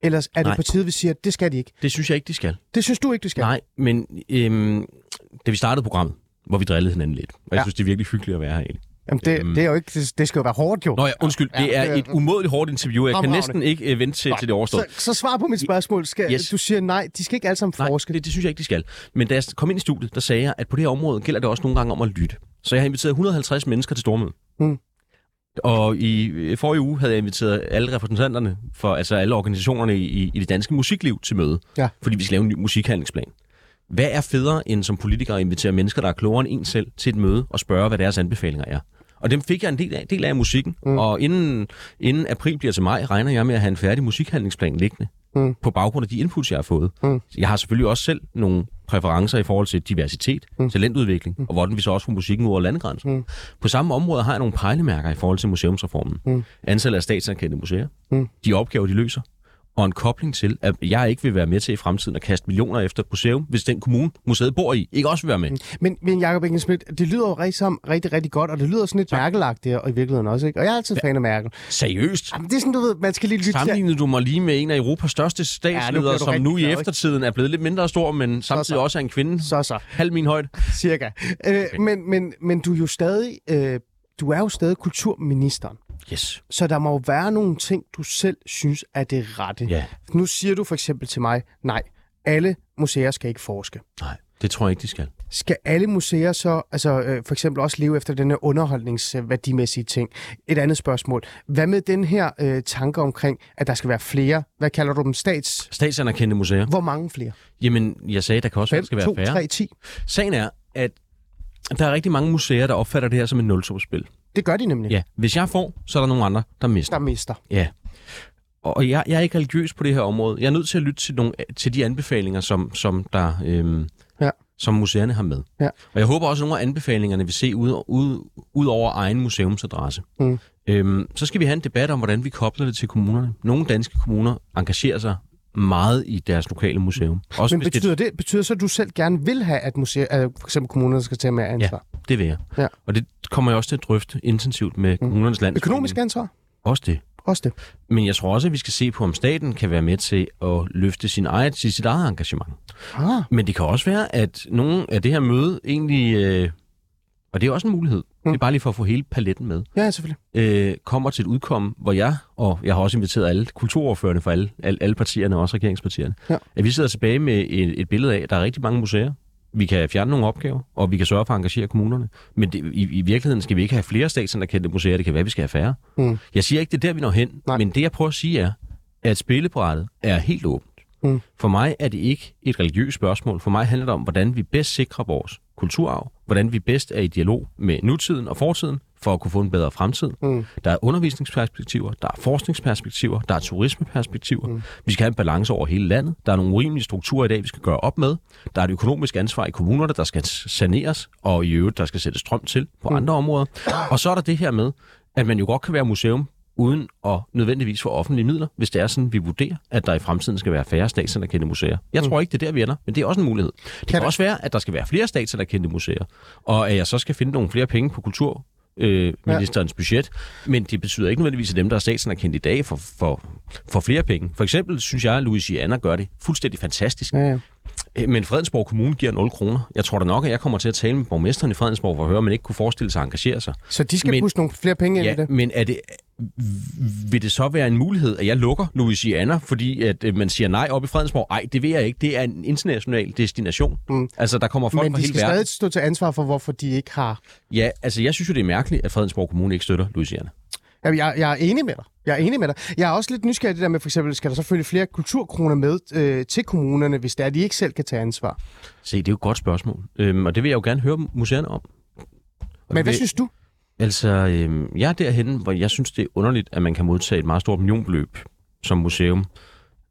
Eller er det Nej. på tide, vi siger, at det skal de ikke? Det synes jeg ikke, de skal. Det synes du ikke, det skal? Nej, men øhm, da vi startede programmet, hvor vi drillede hinanden lidt, og jeg Ja. synes, det er virkelig hyggeligt at være her, egentlig. Jamen, det, Øhm. det, er jo ikke, det, det skal jo være hårdt, jo. Nå ja, undskyld, Ja, det er det et umådeligt hårdt interview. Jeg kan næsten ikke øh, vente til, til det overstået. Så, så svar på mit spørgsmål. Skal, Yes. Du siger nej, de skal ikke alle sammen Nej, forske. det, det synes jeg ikke, de skal. Men da jeg kom ind i studiet, der sagde jeg, at på det her område gælder det også nogle gange om at lytte. Så jeg har inviteret 150 mennesker til stormøde. Mm. Og i øh, forrige uge havde jeg inviteret alle repræsentanterne for altså alle organisationerne i, i det danske musikliv til møde. Ja. Fordi vi skal lave en ny musikhandlingsplan. Hvad er federe end som politiker at invitere mennesker, der er klogere end en selv, til et møde og spørge, hvad deres anbefalinger er? Og dem fik jeg en del af, del af musikken. Mm. Og inden, inden april bliver til maj, regner jeg med at have en færdig musikhandlingsplan liggende. Mm. På baggrund af de inputs, jeg har fået. Mm. Jeg har selvfølgelig også selv nogle præferencer i forhold til diversitet, mm. talentudvikling, mm. og hvordan vi så også får musikken over landegrænser. Mm. På samme område har jeg nogle pejlemærker i forhold til museumsreformen. Mm. Antallet af statsanerkendte museer, Mm. de opgaver, de løser, og en kobling til, at jeg ikke vil være med til i fremtiden at kaste millioner efter et museum, hvis den kommune, museet bor i, ikke også vil være med. Men, men Jacob Engel Schmidt, det lyder jo rigtig, sammen, rigtig, rigtig godt, og det lyder sådan lidt mærkelagtigt og i virkeligheden også, ikke? Og jeg er altid fan af Merkel. Seriøst? Jamen, det er sådan, du ved, man skal lige lytte. Sammenlignede du mig lige med en af Europas største statsledere, du som rigtig nu i ikke? eftertiden er blevet lidt mindre stor, men samtidig så. også er en kvinde. Så så, Halv min højde. cirka. Øh, men, men, men du er jo stadig, øh, du er jo stadig kulturministeren. Yes. Så der må jo være nogle ting, du selv synes er det rette. Ja. Nu siger du for eksempel til mig, nej, alle museer skal ikke forske. Nej, det tror jeg ikke, de skal. Skal alle museer så altså, øh, for eksempel også leve efter den her underholdningsværdimæssige ting? Et andet spørgsmål. Hvad med den her øh, tanke omkring, at der skal være flere, hvad kalder du dem, stats... Statsanerkendte museer. Hvor mange flere? Jamen, jeg sagde, der kan også 5, der skal være 2, færre. 3, 10? Sagen er, at der er rigtig mange museer, der opfatter det her som et nulsumsspil. Det gør de nemlig. Ja, hvis jeg får, så er der nogle andre, der mister. Der mister. Ja. Og jeg, jeg er ikke religiøs på det her område. Jeg er nødt til at lytte til, nogle, til de anbefalinger, som, som, der, øhm, Ja. som museerne har med. Ja. Og jeg håber også, at nogle af anbefalingerne vil se ud, ud, ud over egen museumsadresse. Mm. Øhm, så skal vi have en debat om, hvordan vi kobler det til kommunerne. Nogle danske kommuner engagerer sig meget i deres lokale museum. Også Men hvis betyder det, betyder så, at du selv gerne vil have, at museer, at for eksempel kommunerne skal tage mere ansvar? det, det vil jeg. Ja. Og det kommer jeg også til at drøfte intensivt med kommunernes landsforening. Økonomisk ansvar? Også det. Også det. Men jeg tror også, at vi skal se på, om staten kan være med til at løfte sin eget, sit, sit eget engagement. Ah, Men det kan også være, at nogen af det her møde egentlig øh, og det er også en mulighed, mm. det er bare lige for at få hele paletten med, Ja, selvfølgelig. øh, kommer til et udkomme, hvor jeg, og jeg har også inviteret alle kulturordførende for alle, alle, alle partierne, også regeringspartierne, Ja. at vi sidder tilbage med et, et billede af, at der er rigtig mange museer. Vi kan fjerne nogle opgaver, og vi kan sørge for at engagere kommunerne. Men det, i, i virkeligheden skal vi ikke have flere statsanerkendte museer. Det kan være, vi skal have færre. Mm. Jeg siger ikke, det er der, vi når hen. Nej. Men det, jeg prøver at sige, er, at spillebrættet er helt åbent. Mm. For mig er det ikke et religiøst spørgsmål. For mig handler det om, hvordan vi bedst sikrer vores kulturarv. Hvordan vi bedst er i dialog med nutiden og fortiden, for at kunne få en bedre fremtid. Mm. Der er undervisningsperspektiver, der er forskningsperspektiver, der er turismeperspektiver. Mm. Vi skal have en balance over hele landet. Der er nogle urimelige strukturer i dag, vi skal gøre op med. Der er et økonomisk ansvar i kommunerne, der skal saneres, og i øvrigt, der skal sættes strøm til på mm. andre områder. Og så er der det her med, at man jo godt kan være museum uden at nødvendigvis få offentlige midler, hvis det er sådan, vi vurderer, at der i fremtiden skal være færre statsanerkendte museer. Jeg tror ikke, det er der, vi ender, men det er også en mulighed. Det kan, det- også være, at der skal være flere statsanerkendte museer, og at jeg så skal finde nogle flere penge på kultur øh, ministerens ja. budget, men det betyder ikke nødvendigvis, at dem, der er statsanerkendt i dag, får, får, får flere penge. For eksempel synes jeg, at Louisiana gør det fuldstændig fantastisk. Ja, ja. Øh, Men Fredensborg Kommune giver 0 kroner. Jeg tror da nok, at jeg kommer til at tale med borgmesteren i Fredensborg for at høre, om man ikke kunne forestille sig at engagere sig. Så de skal Men- puste nogle flere penge ind i Ja, det? men er det, vil det så være en mulighed, at jeg lukker Louisiana, fordi at øh, man siger nej op i Fredensborg? Nej, det vil jeg ikke. Det er en international destination. Mm. Altså, der kommer folk Men fra de hele skal verden. stadig stå til ansvar for, hvorfor de ikke har... Ja, altså jeg synes jo, det er mærkeligt, at Fredensborg Kommune ikke støtter Louisiana. Jamen, jeg, jeg er enig med dig. Jeg er enig med dig. Jeg er også lidt nysgerrig det der med, for eksempel, skal der selvfølgelig flere kulturkroner med øh, til kommunerne, hvis det er, at de ikke selv kan tage ansvar. Se, det er jo et godt spørgsmål. Øhm, og det vil jeg jo gerne høre museerne om. Og Men hvad vil- synes du? Altså, øhm, jeg er derhen, hvor jeg synes, det er underligt, at man kan modtage et meget stort millionbeløb som museum,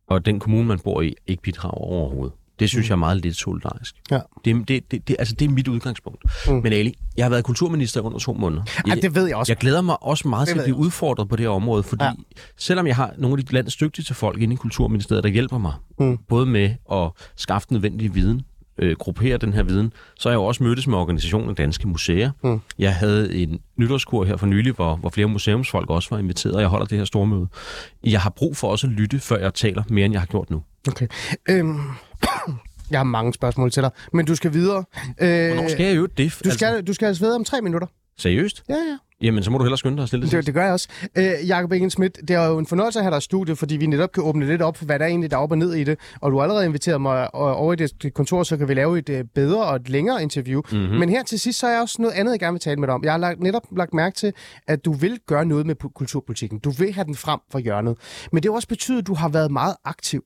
og den kommune, man bor i, ikke bidrager overhovedet. Det synes jeg er meget lidt solidarisk. Ja. Det, det, det, det, altså, det er mit udgangspunkt. Mm. Men Ali, jeg har været kulturminister under to måneder. Ja, det ved jeg også. Jeg glæder mig også meget Det til at jeg blive udfordret på det her område, fordi ja. selvom jeg har nogle af de landets dygtigste folk inde i Kulturministeriet, der hjælper mig, Mm. både med at skaffe den nødvendige viden, øh, gruppere den her viden, så har jeg jo også mødtes med organisationen Danske Museer. Mm. Jeg havde en nytårskur her for nylig, hvor, hvor flere museumsfolk også var inviteret, og jeg holder det her store møde. Jeg har brug for også at lytte, før jeg taler mere, end jeg har gjort nu. Okay. Øhm, jeg har mange spørgsmål til dig, men du skal videre. Øh, Hvornår skal jeg jo det? du, skal, du skal altså videre om tre minutter. Seriøst? Ja, ja. Jamen, så må du hellere skynde dig at stille det. Det, det gør jeg også. Øh, Jakob Ingen Schmidt, det er jo en fornøjelse at have dig i studiet, fordi vi netop kan åbne lidt op for, hvad der er egentlig der er op og ned i det. Og du har allerede inviteret mig over i det kontor, så kan vi lave et øh, bedre og et længere interview. Mm-hmm. Men her til sidst, så er jeg også noget andet, jeg gerne vil tale med dig om. Jeg har lagt, netop lagt mærke til, at du vil gøre noget med kulturpolitikken. Du vil have den frem for hjørnet. Men det har også betydet, at du har været meget aktiv.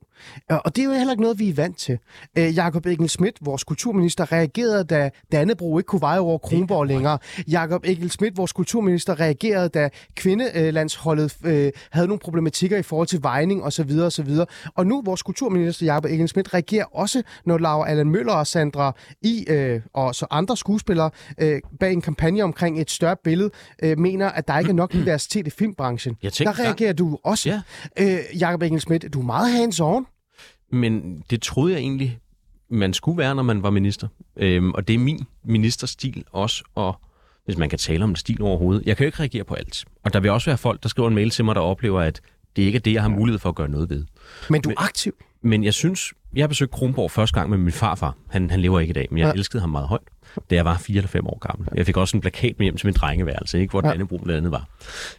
Øh, Og det er jo heller ikke noget, vi er vant til. Øh, Jakob Egil Schmidt, vores kulturminister, reagerede, da Dannebro ikke kunne veje over Kronborg længere. Jakob Egil Schmidt, vores kulturminister, reagerede, da kvindelandsholdet øh, havde nogle problematikker i forhold til vejning osv. osv. Og nu vores kulturminister, Jakob Egil Schmidt, reagerer også, når Laura Allan Møller og Sandra I øh, og så andre skuespillere øh, bag en kampagne omkring et større billede, øh, mener, at der ikke er nok diversitet i filmbranchen. Jeg tænkte der reagerer du også. Ja. Øh, Jakob Egil Schmidt, du er meget hands-on. Men det troede jeg egentlig, man skulle være, når man var minister. Øhm, og det er min ministerstil også, og hvis man kan tale om en stil overhovedet. Jeg kan jo ikke reagere på alt. Og der vil også være folk, der skriver en mail til mig, der oplever, at det ikke er det, jeg har mulighed for at gøre noget ved. Men du er aktiv. Men jeg synes, jeg har besøgt Kronborg første gang med min farfar. Han, han lever ikke i dag, men jeg Ja. elskede ham meget højt, da jeg var 4 eller 5 år gammel. Jeg fik også en plakat med hjem til min drengeværelse, ikke, hvor ja. Dannebro blandt andet var.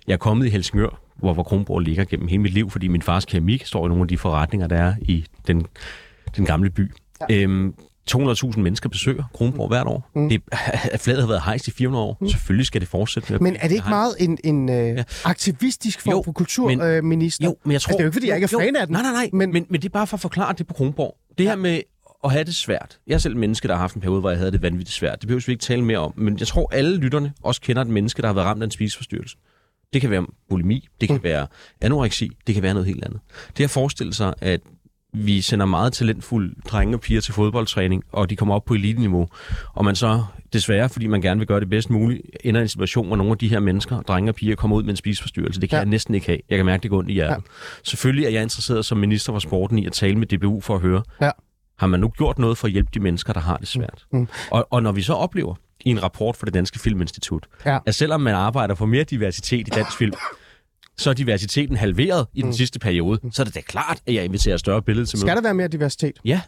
Jeg er kommet i Helsingør, hvor, hvor Kronborg ligger gennem hele mit liv, fordi min fars keramik står i nogle af de forretninger, der er i den, den gamle by. Ja. Øhm, 200.000 mennesker besøger Kronborg hvert år. Mm. Det, flaget har været hejst i 400 år. Mm. Selvfølgelig skal det fortsætte. med Men er det ikke meget en, en øh, aktivistisk form Jo, for kulturminister? Øh? Jo, men jeg tror... Altså, det er jo ikke, fordi jeg ikke er fan af den. Nej, nej, nej. Men- Men, men, det er bare for at forklare det på Kronborg. Det her med at have det svært. Jeg er selv et menneske, der har haft en periode, hvor jeg havde det vanvittigt svært. Det behøver vi ikke tale mere om. Men jeg tror, alle lytterne også kender et menneske, der har været ramt af en spiseforstyrrelse. Det kan være bulimi, det kan mm. være anoreksi, det kan være noget helt andet. Det at forestille sig, at vi sender meget talentfulde drenge og piger til fodboldtræning, og de kommer op på eliteniveau, og man så desværre, fordi man gerne vil gøre det bedst muligt, ender i en situation, hvor nogle af de her mennesker, drenge og piger, kommer ud med en spiseforstyrrelse. Det kan Ja. jeg næsten ikke have. Jeg kan mærke, det går ondt i hjertet. Ja. Selvfølgelig er jeg interesseret som minister for sporten i at tale med DBU for at høre, Ja. har man nu gjort noget for at hjælpe de mennesker, der har det svært? Mm. Og, og når vi så oplever i en rapport fra det Danske Filminstitut, Ja. at selvom man arbejder for mere diversitet i dansk film, så er diversiteten halveret i den mm. sidste periode, så er det da klart, at jeg inviterer større billede til Skal møde. der være mere diversitet? Ja,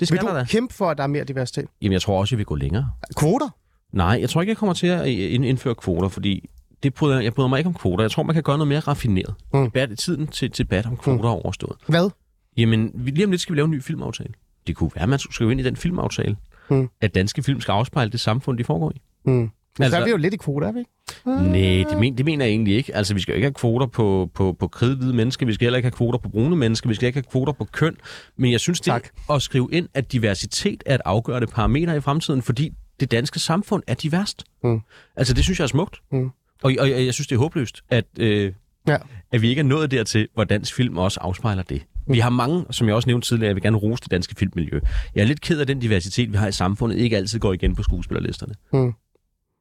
det Vil skal du der da. kæmpe for, at der er mere diversitet? Jamen, jeg tror også, jeg vil gå længere. Kvoter? Nej, jeg tror ikke, jeg kommer til at ind- indføre kvoter, fordi det bryder, jeg bryder mig ikke om kvoter. Jeg tror, man kan gøre noget mere raffineret. Mm. Mm. Debat, tiden til debat om kvoter er overstået. Hvad? Jamen, vi- lige om lidt skal vi lave en ny filmaftale. Det kunne være, at man skulle skrive ind i den filmaftale, Mm. at danske film skal afspejle det samfund, de foregår i. Mm. Men altså, så er vi jo lidt i kvoter, er vi ikke? Nej, det, men, det mener jeg egentlig ikke. Altså, vi skal jo ikke have kvoter på, på, på kridhvide mennesker, vi skal heller ikke have kvoter på brune mennesker, vi skal ikke have kvoter på køn. Men jeg synes, det Tak. at skrive ind, at diversitet er et afgørende parameter i fremtiden, fordi det danske samfund er diverst. Mm. Altså, det synes jeg er smukt. Mm. Og, og jeg, jeg synes, det er håbløst, at, øh, Ja. at vi ikke er nået dertil, hvor dansk film også afspejler det. Vi har mange, som jeg også nævnte tidligere, jeg vil gerne rose det danske filmmiljø. Jeg er lidt ked af den diversitet, vi har i samfundet, ikke altid går igen på skuespillerlisterne.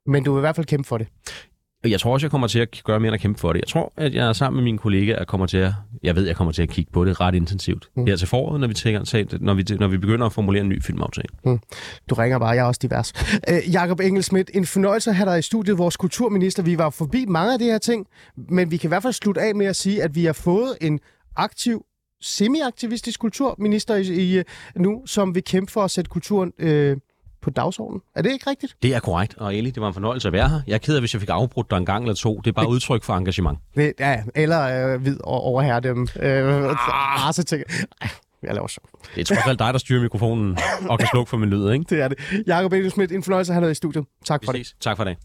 Men du vil i hvert fald kæmpe for det. Jeg tror også, jeg kommer til at gøre mere end at kæmpe for det. Jeg tror, at jeg sammen med mine kollegaer kommer til at... Jeg ved, jeg kommer til at kigge på det ret intensivt. Mm. Her til foråret, når vi, tænker, når, vi, når vi begynder at formulere en ny filmaftale. Du ringer bare, jeg er også divers. Øh, Jakob Engelsmidt, en fornøjelse at have dig i studiet, vores kulturminister. Vi var forbi mange af de her ting, men vi kan i hvert fald slutte af med at sige, at vi har fået en aktiv, semi-aktivistisk kulturminister i, i, nu, som vil kæmpe for at sætte kulturen øh, på dagsordenen. Er det ikke rigtigt? Det er korrekt, og Eli, det var en fornøjelse at være her. Jeg er ked af, hvis jeg fik afbrudt dig en gang eller to. Det er bare udtryk for engagement. Det, ja, eller øh, vid og overherre dem. Øh, ah. tænker jeg, laver sjov. Det er trods alt dig, der styrer mikrofonen og kan slukke for min lyd, ikke? Det er det. Jakob Engelsmidt, en fornøjelse at have dig i studiet. Tak for det. ses. Tak for det.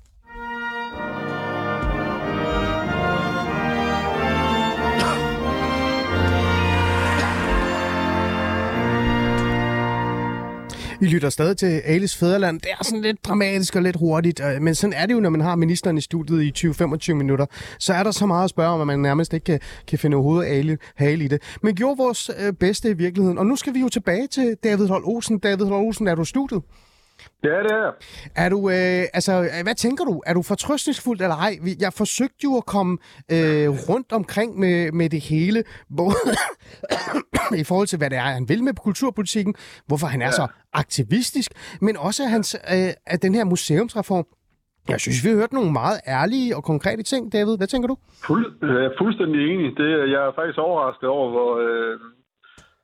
I lytter stadig til Alice Fæderland. Det er sådan lidt dramatisk og lidt hurtigt, øh, men sådan er det jo, når man har ministeren i studiet i 20-25 minutter. Så er der så meget at spørge om, at man nærmest ikke kan, kan finde overhovedet ale, hale i det. Men gjorde vores øh, bedste i virkeligheden. Og nu skal vi jo tilbage til David Holt Olsen. David Holt Olsen, er du i studiet? Ja, det er. Er du, øh, altså, hvad tænker du? Er du fortrøstningsfuld eller ej? Jeg forsøgte jo at komme øh, rundt omkring med, med det hele, både i forhold til, hvad det er, han vil med kulturpolitikken, hvorfor han er Ja. så aktivistisk, men også hans, øh, at den her museumsreform. Jeg synes, vi har hørt nogle meget ærlige og konkrete ting, David. Hvad tænker du? Fuld, øh, fuldstændig enig. Det, jeg er faktisk overrasket over, hvor, øh,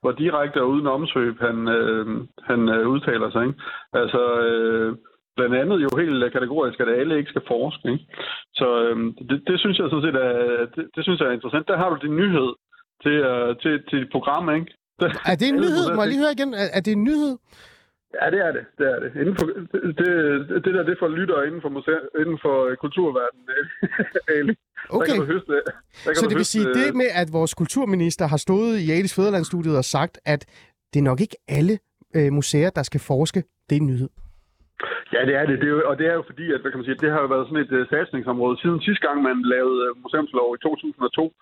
hvor direkte og uden omsøb han, øh, han øh, udtaler sig. Ikke? Altså, øh, blandt andet jo helt kategorisk, at alle ikke skal forske. Ikke? Så øh, det, det, synes jeg sådan set er, det, det synes jeg er interessant. Der har du din nyhed til, øh, til, til dit program, ikke? Er det en nyhed? Må jeg lige høre igen? Er, er det en nyhed? Ja, det er det. Det er det. Inden for, det, det, det der, det for lyttere inden for, museer, inden for øh, kulturverdenen. Ali. Okay. du høste, Så du det vil høste, sige, det med, at vores kulturminister har stået i Alice Fæderlandsstudiet og sagt, at det er nok ikke alle øh, museer, der skal forske, det er en nyhed. Ja, det er det. det er jo, og det er jo fordi, at hvad kan man sige, det har jo været sådan et uh, satsningsområde siden sidste gang, man lavede uh, museumslov i 2002.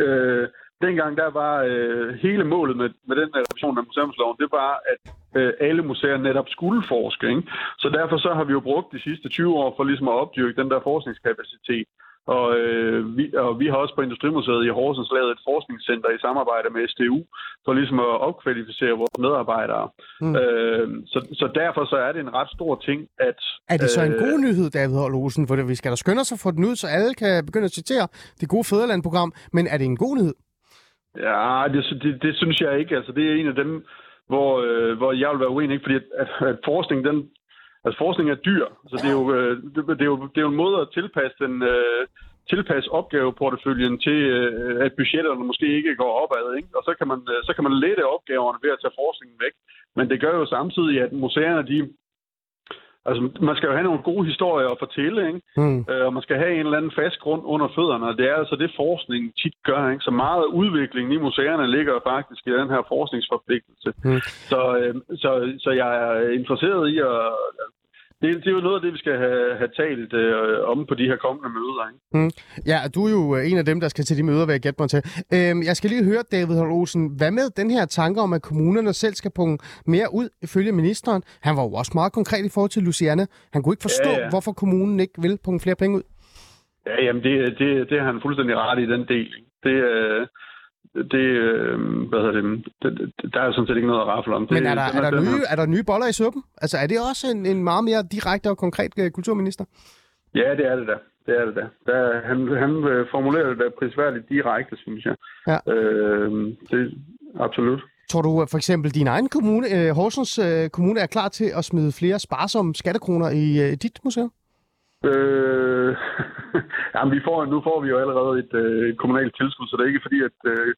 Øh, dengang der var øh, hele målet med, med den her revision af museumsloven, det var, at øh, alle museer netop skulle forske. Ikke? Så derfor så har vi jo brugt de sidste 20 år for ligesom at opdyrke den der forskningskapacitet. Og, øh, vi, og vi har også på Industrimuseet i Horsens lavet et forskningscenter i samarbejde med SDU, for ligesom at opkvalificere vores medarbejdere. Mm. Øh, så, så derfor så er det en ret stor ting, at... Er det så en øh, god nyhed, David Holm Olsen? For vi skal da skynde os at få den ud, så alle kan begynde at citere det gode Fæderland-program. Men er det en god nyhed? Ja, det, det, det synes jeg ikke. Altså, det er en af dem, hvor, øh, hvor jeg vil være uenig, fordi at, at, at forskning, den, altså, forskning er dyr. så det, er jo, øh, det, det, er jo, det er jo en måde at tilpasse den, øh, tilpasse opgaveporteføljen til, øh, at budgetterne måske ikke går opad. Ikke? Og så kan, man, øh, så kan man lette opgaverne ved at tage forskningen væk. Men det gør jo samtidig, at museerne, de, altså, man skal jo have nogle gode historier at fortælle, ikke? Mm. Øh, og man skal have en eller anden fast grund under fødderne, og det er altså det, forskningen tit gør. Ikke? Så meget af udviklingen i museerne ligger faktisk i den her forskningsforpligtelse. Mm. Så, øh, så, så jeg er interesseret i at... Det, det er jo noget af det, vi skal have, have talt øh, om på de her kommende møder. Ikke? Ja, og du er jo øh, en af dem, der skal til de møder, vil jeg gætte mig til. Øhm, jeg skal lige høre, David Holm Olsen, hvad med den her tanke om, at kommunerne selv skal punge mere ud, ifølge ministeren? Han var jo også meget konkret i forhold til Luciana. Han kunne ikke forstå, ja, Ja, ja. ja. hvorfor kommunen ikke vil punge flere penge ud. Ja, jamen det, det, det har han fuldstændig ret i, den del. Det, øh, det, øh, hvad hedder det, det, der er sådan set ikke noget at rafle om. Det, Men er der, er, der nye, er der nye boller i suppen? Altså, er det også en, en meget mere direkte og konkret øh, kulturminister? Ja, det er det da. Det er det da. Der, han, han øh, formulerer det da prisværdigt direkte, synes jeg. Ja. Øh, det absolut. Tror du for eksempel din egen kommune, Horsens Kommune, er klar til at smide flere sparsomme skattekroner i dit museum? Øh, jamen, vi får, nu får vi jo allerede et, øh, kommunalt tilskud, så det er ikke fordi, at, øh,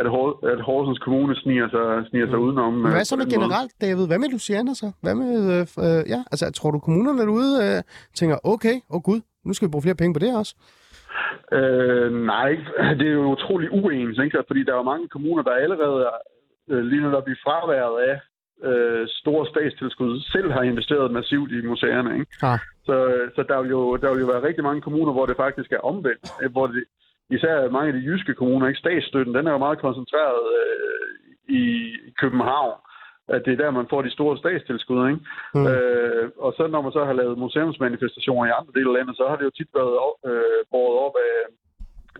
at, Hor- at Horsens Kommune sniger sig, sniger sig udenom. Men øh, hvad så på med måde. generelt, David? Hvad med Luciana så? Hvad med, øh, øh, ja, altså tror du kommunerne derude øh, tænker, okay, åh oh gud, nu skal vi bruge flere penge på det også? Øh, nej, det er jo utrolig uens, ikke? fordi der er jo mange kommuner, der allerede er, øh, lige netop i fraværet af øh, store statstilskud, selv har investeret massivt i museerne. Ikke? Ja. Så, så der, vil jo, der vil jo være rigtig mange kommuner, hvor det faktisk er omvendt. øh, Hvor det, især mange af de jyske kommuner, ikke statsstøtten, den er jo meget koncentreret øh, i, København. At det er der, man får de store statstilskud. Ikke? Mm. Øh, og så når man så har lavet museumsmanifestationer i andre dele af landet, så har det jo tit været øh, båret op af,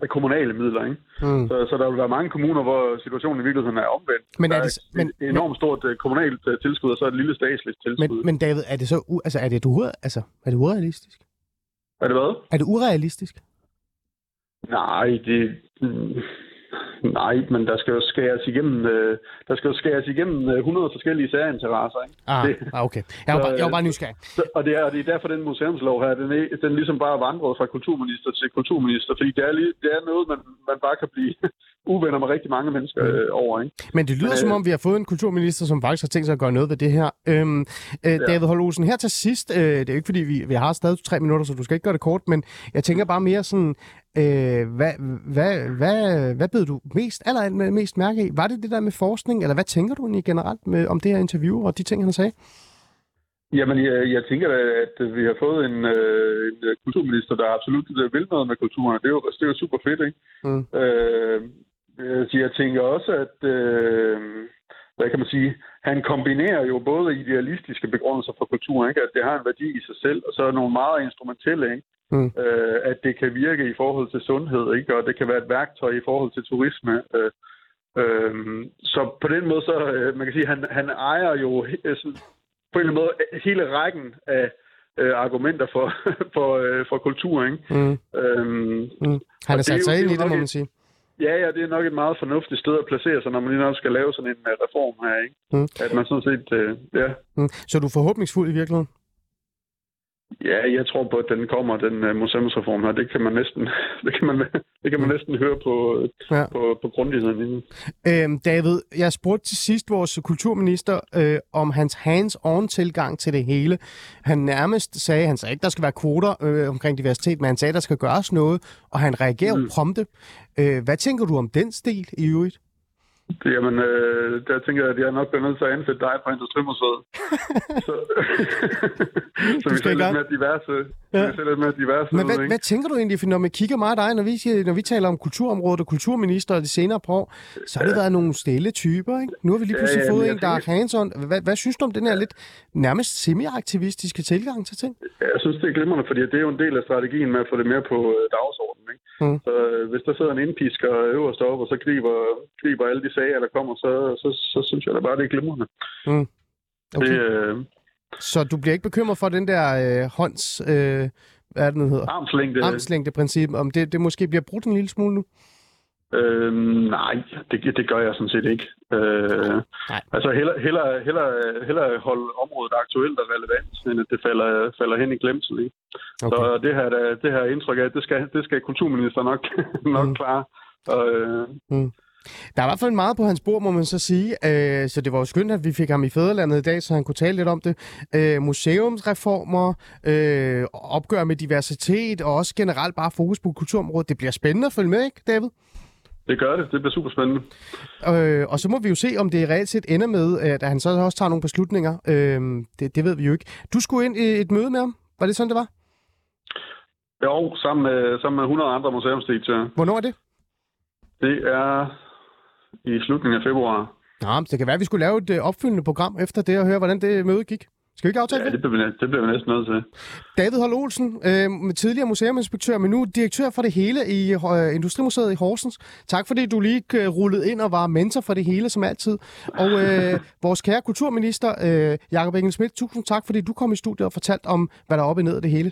af kommunale midler. Ikke? Mm. Så, så der vil være mange kommuner, hvor situationen i virkeligheden er omvendt. Men er det- men- et enormt stort øh, kommunalt øh, tilskud, og så et lille statsligt tilskud. Men, men David, er det så altså, er det, ure, altså, er det urealistisk? Er det hvad? Er det urealistisk? Nej, det... mm, Nej, men der skal jo skæres igennem, øh, der skal jo skæres igennem øh, 100 forskellige særinteresser, ikke? Ah, Det- ah okay. Jeg var, Så, bare, jeg var øh, bare nysgerrig. Så, og, det er, og det er derfor, den museumslov her, den, er, den ligesom bare vandret fra kulturminister til kulturminister, fordi det er, lige, det er noget, man, man bare kan blive uvenner med rigtig mange mennesker øh, over, ikke? Men det lyder Men, som øh, om, vi har fået en kulturminister, som faktisk har tænkt sig at gøre noget ved det her. Øhm, øh, David Holm Olsen, her til sidst, øh, det er jo ikke fordi, vi, vi har stadig tre minutter, så du skal ikke gøre det kort, men jeg tænker bare mere sådan, øh, hvad, hvad, hvad, hvad bed du mest, aller mest mærke i? Var det det der med forskning, eller hvad tænker du egentlig generelt med, om det her interview og de ting, han sagde? Jamen, jeg, jeg tænker da, at vi har fået en, øh, en øh, kulturminister, der absolut vil noget med kulturen. Det er jo, det er jo super fedt, ikke? Mm. Øh, øh, så jeg tænker også, at øh, hvad kan man sige, han kombinerer jo både idealistiske begrundelser for kulturen, ikke? at det har en værdi i sig selv, og så nogle meget instrumentelle, ikke? Mm. Øh, at det kan virke i forhold til sundhed, ikke? og det kan være et værktøj i forhold til turisme. Øh, øh, så på den måde, så øh, man kan sige, han, han ejer jo øh, sådan, på en eller anden måde hele rækken af øh, argumenter for, for, øh, for kultur. Ikke? Mm. Øhm, Mm. Han har Og det er sat sig ind i det, må man sige. Ja, ja, det er nok et meget fornuftigt sted at placere sig, når man lige nok skal lave sådan en uh, reform her, ikke? Mm. At man sådan set, uh, ja, Mm. Så er du forhåbningsfuld i virkeligheden? Ja, jeg tror på, at den kommer, den uh, museumsreform her. Det kan man næsten, det kan man, det kan man næsten høre på, uh, Ja. på, på grundigheden i den. Øhm, David, jeg spurgte til sidst vores kulturminister øh, om hans hands-on tilgang til det hele. Han nærmest sagde, han sagde ikke, der skal være kvoter øh, omkring diversitet, men han sagde, der skal gøres noget, og han reagerer mm. Mm. prompte. Øh, hvad tænker du om den stil i øvrigt? Jamen, øh, der tænker jeg, at jeg nok bliver nødt til at ansætte dig på Industrimuseet. så, så vi ser lidt mere diverse. Ja. Ja. Vi ser lidt mere diverse Men hvad, hvad tænker du egentlig, for når man kigger og dig, når vi, når vi taler om kulturområdet og kulturminister de senere på år, så har det været nogle stille typer, ikke? Nu har vi lige Ja, pludselig ja, fået men en, der er tænker- hands-on. Hvad, hvad synes du om den her lidt nærmest semi-aktivistiske tilgang til ting? Jeg synes, det er glimrende, fordi det er jo en del af strategien med at få det mere på øh, dagsordenen. Ikke? Mm. Så øh, hvis der sidder en indpisker øverst op, og så griber, griber alle de sager, der kommer, så, så, så synes jeg da bare, det er glimrende. Mm. Okay. Det øh, Så du bliver ikke bekymret for den der øh, hånds... Øh, hvad er det, den hedder? armslængde... Armslængdeprincip, om det, det måske bliver brudt en lille smule nu? Øh, nej, det, det gør jeg sådan set ikke. Øh, Nej. altså heller, heller, heller, heller holde området aktuelt og relevant, end at det falder, falder hen i glemsel. Ikke? Okay. Så det her, det her indtryk af, det skal, det skal kulturministeren nok, nok Mm. mm. klare. Og, øh, Der er i hvert fald meget på hans bord, må man så sige. Øh, så det var jo skønt, at vi fik ham i Fæderlandet i dag, så han kunne tale lidt om det. Øh, museumsreformer, øh, opgør med diversitet og også generelt bare fokus på kulturområdet. Det bliver spændende at følge med, ikke David? det gør det. Det bliver super spændende. Øh, og så må vi jo se, om det reelt set ender med, at han så også tager nogle beslutninger. Øh, det, det ved vi jo ikke. Du skulle ind i et møde med ham. Var det sådan, det var? Jo, sammen med, sammen med 100 andre museumsdirektører. Hvornår er det? Det er i slutningen af februar. Nå, men det kan være, at vi skulle lave et øh, opfølgende program efter det og høre, hvordan det møde gik. Skal vi ikke aftale Ja, det? det bliver, det bliver vi næsten nødt til. David Holm Olsen, øh, tidligere museuminspektør, men nu direktør for det hele i øh, Industrimuseet i Horsens. Tak fordi du lige øh, rullede ind og var mentor for det hele, som altid. Og øh, vores kære kulturminister, øh, Jakob Engel Schmidt, tusind tak, fordi du kom i studiet og fortalte om, hvad der er oppe og ned af det hele.